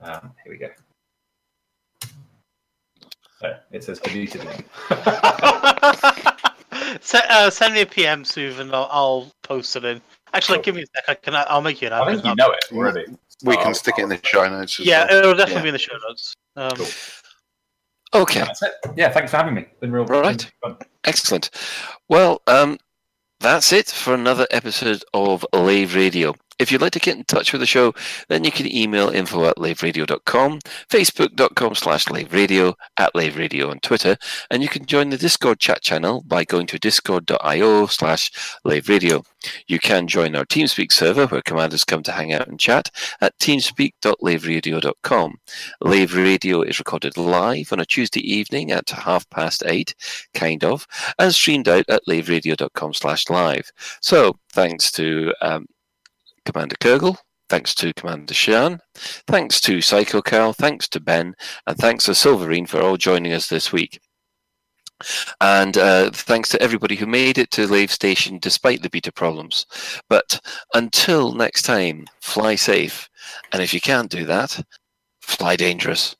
Um, here we go. So it says deleted link. [laughs] Se- uh, send me a PM, Suv, and I'll, I'll post it in. Actually, Cool. give me a sec. I can. I'll make you an I think you know it already. We Oh, can stick it in the show notes. As Yeah, well. it'll definitely Yeah. be in the show notes. Um, Cool. Okay. That's it. Yeah, thanks for having me. Been real Right. fun. Excellent. Well, um, that's it for another episode of Lave Radio. If you'd like to get in touch with the show, then you can email info at laveradio.com, facebook.com slash laveradio, at laveradio on Twitter, and you can join the Discord chat channel by going to discord.io slash laveradio. You can join our TeamSpeak server where commanders come to hang out and chat at teamspeak.laveradio.com. Lave Radio is recorded live on a Tuesday evening at half past eight, kind of, and streamed out at laveradio.com slash live. So thanks to um, Commander Kurgle, thanks to Commander Shan, thanks to Psycho Carl, thanks to Ben, and thanks to Silverine for all joining us this week. And uh, thanks to everybody who made it to Lave Station despite the beta problems. But until next time, fly safe. And if you can't do that, fly dangerous.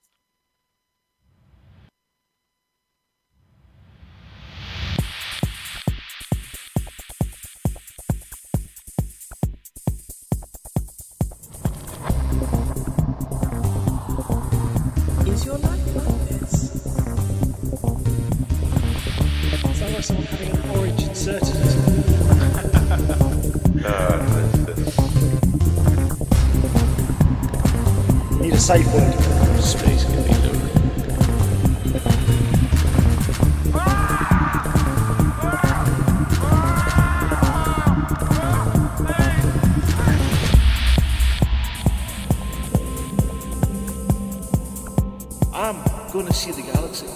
Safe word. Space can be low. I'm going to see the galaxy.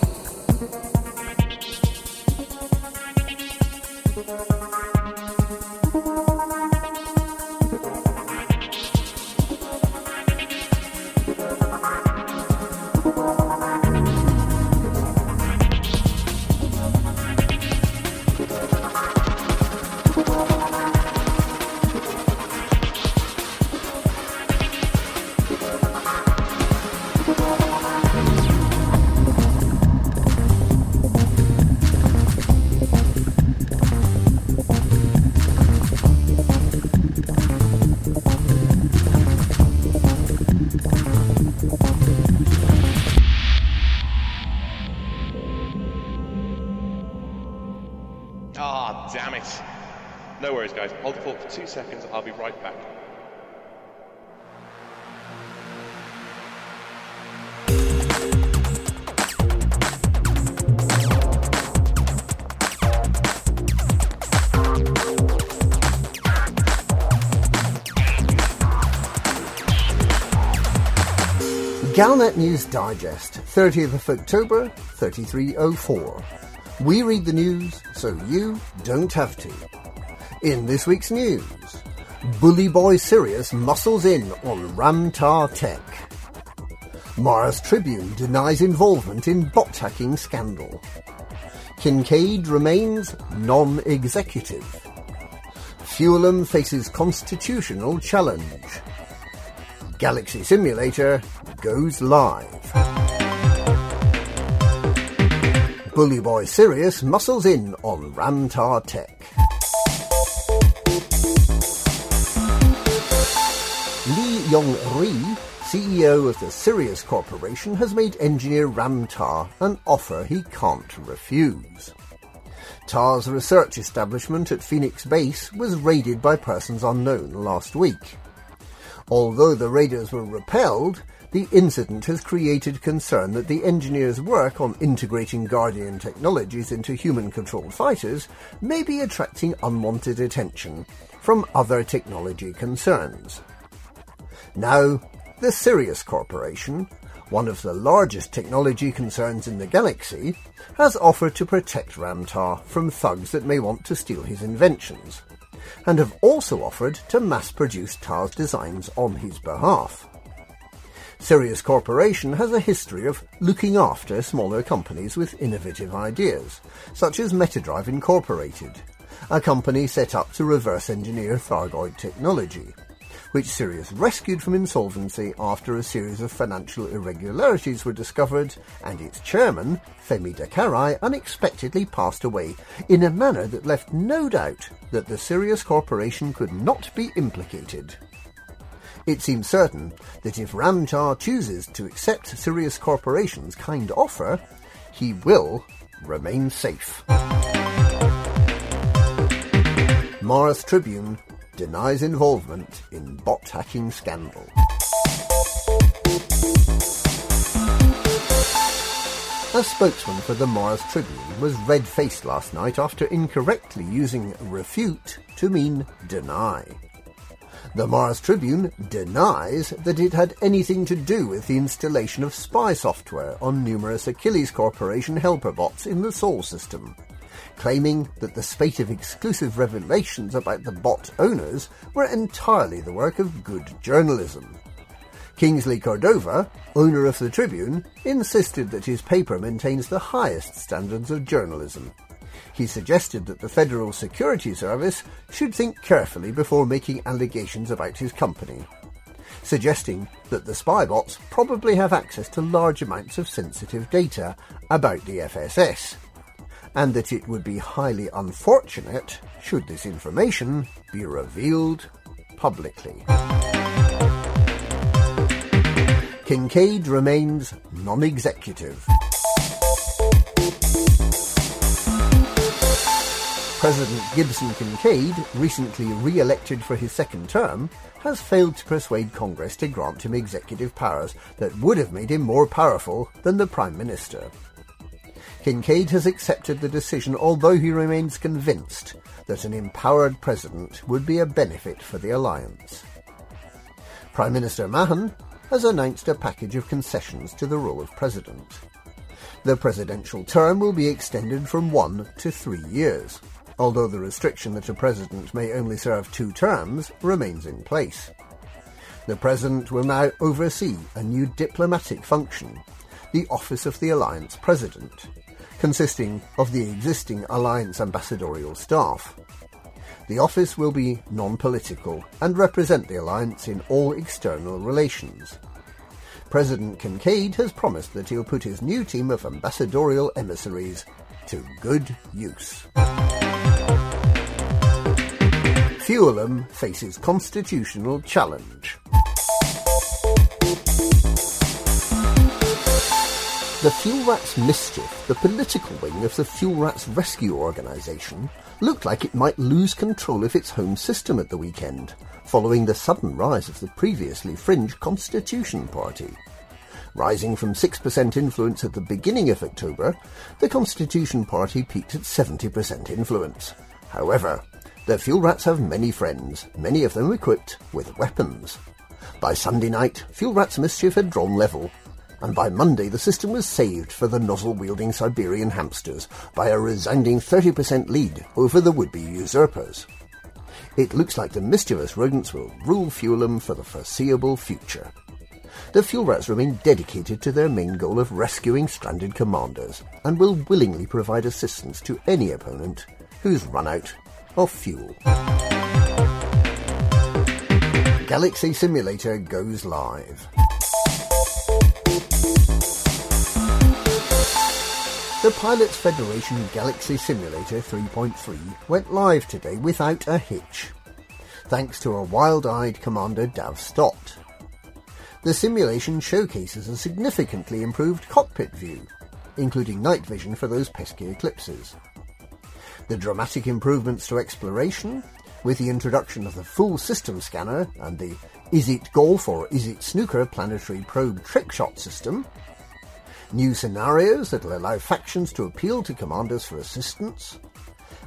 Two seconds. I'll be right back. Galnet News Digest, 30th of October, 3304. We read the news so you don't have to. In this week's news, Bully Boy Sirius muscles in on Ram Tah Tech. Mars Tribune denies involvement in bot hacking scandal. Kincaid remains non-executive. Fuelum faces constitutional challenge. Galaxy Simulator goes live. Bully Boy Sirius muscles in on Ram Tah Tech. Li Yong-Rui, CEO of the Sirius Corporation, has made engineer Ram Tah an offer he can't refuse. Tah's research establishment at Phoenix Base was raided by persons unknown last week. Although the raiders were repelled, the incident has created concern that the engineers' work on integrating Guardian technologies into human-controlled fighters may be attracting unwanted attention from other technology concerns. Now, the Sirius Corporation, one of the largest technology concerns in the galaxy, has offered to protect Ram Tah from thugs that may want to steal his inventions, and have also offered to mass produce Tah's designs on his behalf. Sirius Corporation has a history of looking after smaller companies with innovative ideas, such as Metadrive Incorporated, a company set up to reverse engineer Thargoid technology, which Sirius rescued from insolvency after a series of financial irregularities were discovered and its chairman, Femi Dakarai, unexpectedly passed away in a manner that left no doubt that the Sirius Corporation could not be implicated. It seems certain that if Ram Tah chooses to accept Sirius Corporation's kind offer, he will remain safe. Mars Tribune denies involvement in bot hacking scandal. A spokesman for the Mars Tribune was red faced last night after incorrectly using refute to mean deny. The Mars Tribune denies that it had anything to do with the installation of spy software on numerous Achilles Corporation helper bots in the Sol system, claiming that the spate of exclusive revelations about the bot owners were entirely the work of good journalism. Kingsley Cordova, owner of the Tribune, insisted that his paper maintains the highest standards of journalism he suggested that the Federal Security Service should think carefully before making allegations about his company, suggesting that the spy bots probably have access to large amounts of sensitive data about the FSS, and that it would be highly unfortunate should this information be revealed publicly. Kincaid remains non-executive. President Gibson Kincaid, recently re-elected for his second term, has failed to persuade Congress to grant him executive powers that would have made him more powerful than the Prime Minister. Kincaid has accepted the decision although he remains convinced that an empowered president would be a benefit for the alliance. Prime Minister Mahon has announced a package of concessions to the role of president. The presidential term will be extended from one to three years although the restriction that a president may only serve two terms remains in place. The president will now oversee a new diplomatic function, the Office of the Alliance President, consisting of the existing Alliance ambassadorial staff. The office will be non-political and represent the alliance in all external relations. President Kincaid has promised that he'll put his new team of ambassadorial emissaries to good use. Fuelum faces constitutional challenge. The Fuel Rats Mischief, the political wing of the Fuel Rats Rescue Organisation, looked like it might lose control of its home system at the weekend, following the sudden rise of the previously fringe Constitution Party. Rising from 6% influence at the beginning of October, the Constitution Party peaked at 70% influence. However, the Fuel Rats have many friends, many of them equipped with weapons. By Sunday night, Fuel Rats' mischief had drawn level, and by Monday the system was saved for the nozzle-wielding Siberian hamsters by a resounding 30% lead over the would-be usurpers. It looks like the mischievous rodents will rule Fuelum for the foreseeable future. The Fuel Rats remain dedicated to their main goal of rescuing stranded commanders, and will willingly provide assistance to any opponent who's run out of fuel. Galaxy Simulator goes live. The Pilots Federation Galaxy Simulator 3.3 went live today without a hitch, thanks to a wild-eyed Commander Dav Stott. The simulation showcases a significantly improved cockpit view, including night vision for those pesky eclipses the dramatic improvements to exploration, with the introduction of the full system scanner and the Is It Golf or Is It Snooker planetary probe trickshot system, new scenarios that will allow factions to appeal to commanders for assistance,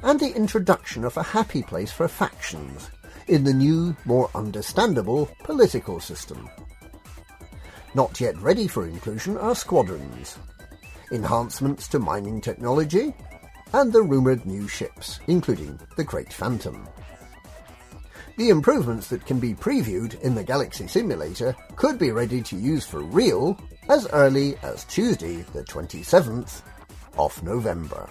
and the introduction of a happy place for factions in the new, more understandable political system. Not yet ready for inclusion are squadrons, enhancements to mining technology, and the rumoured new ships, including the Krait Phantom. The improvements that can be previewed in the Galaxy Simulator could be ready to use for real as early as Tuesday, the 27th of November.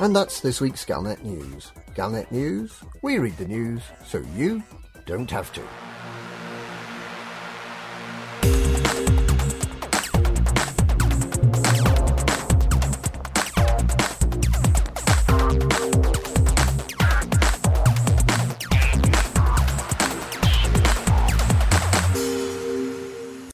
And that's this week's Galnet News. Galnet News, we read the news so you don't have to.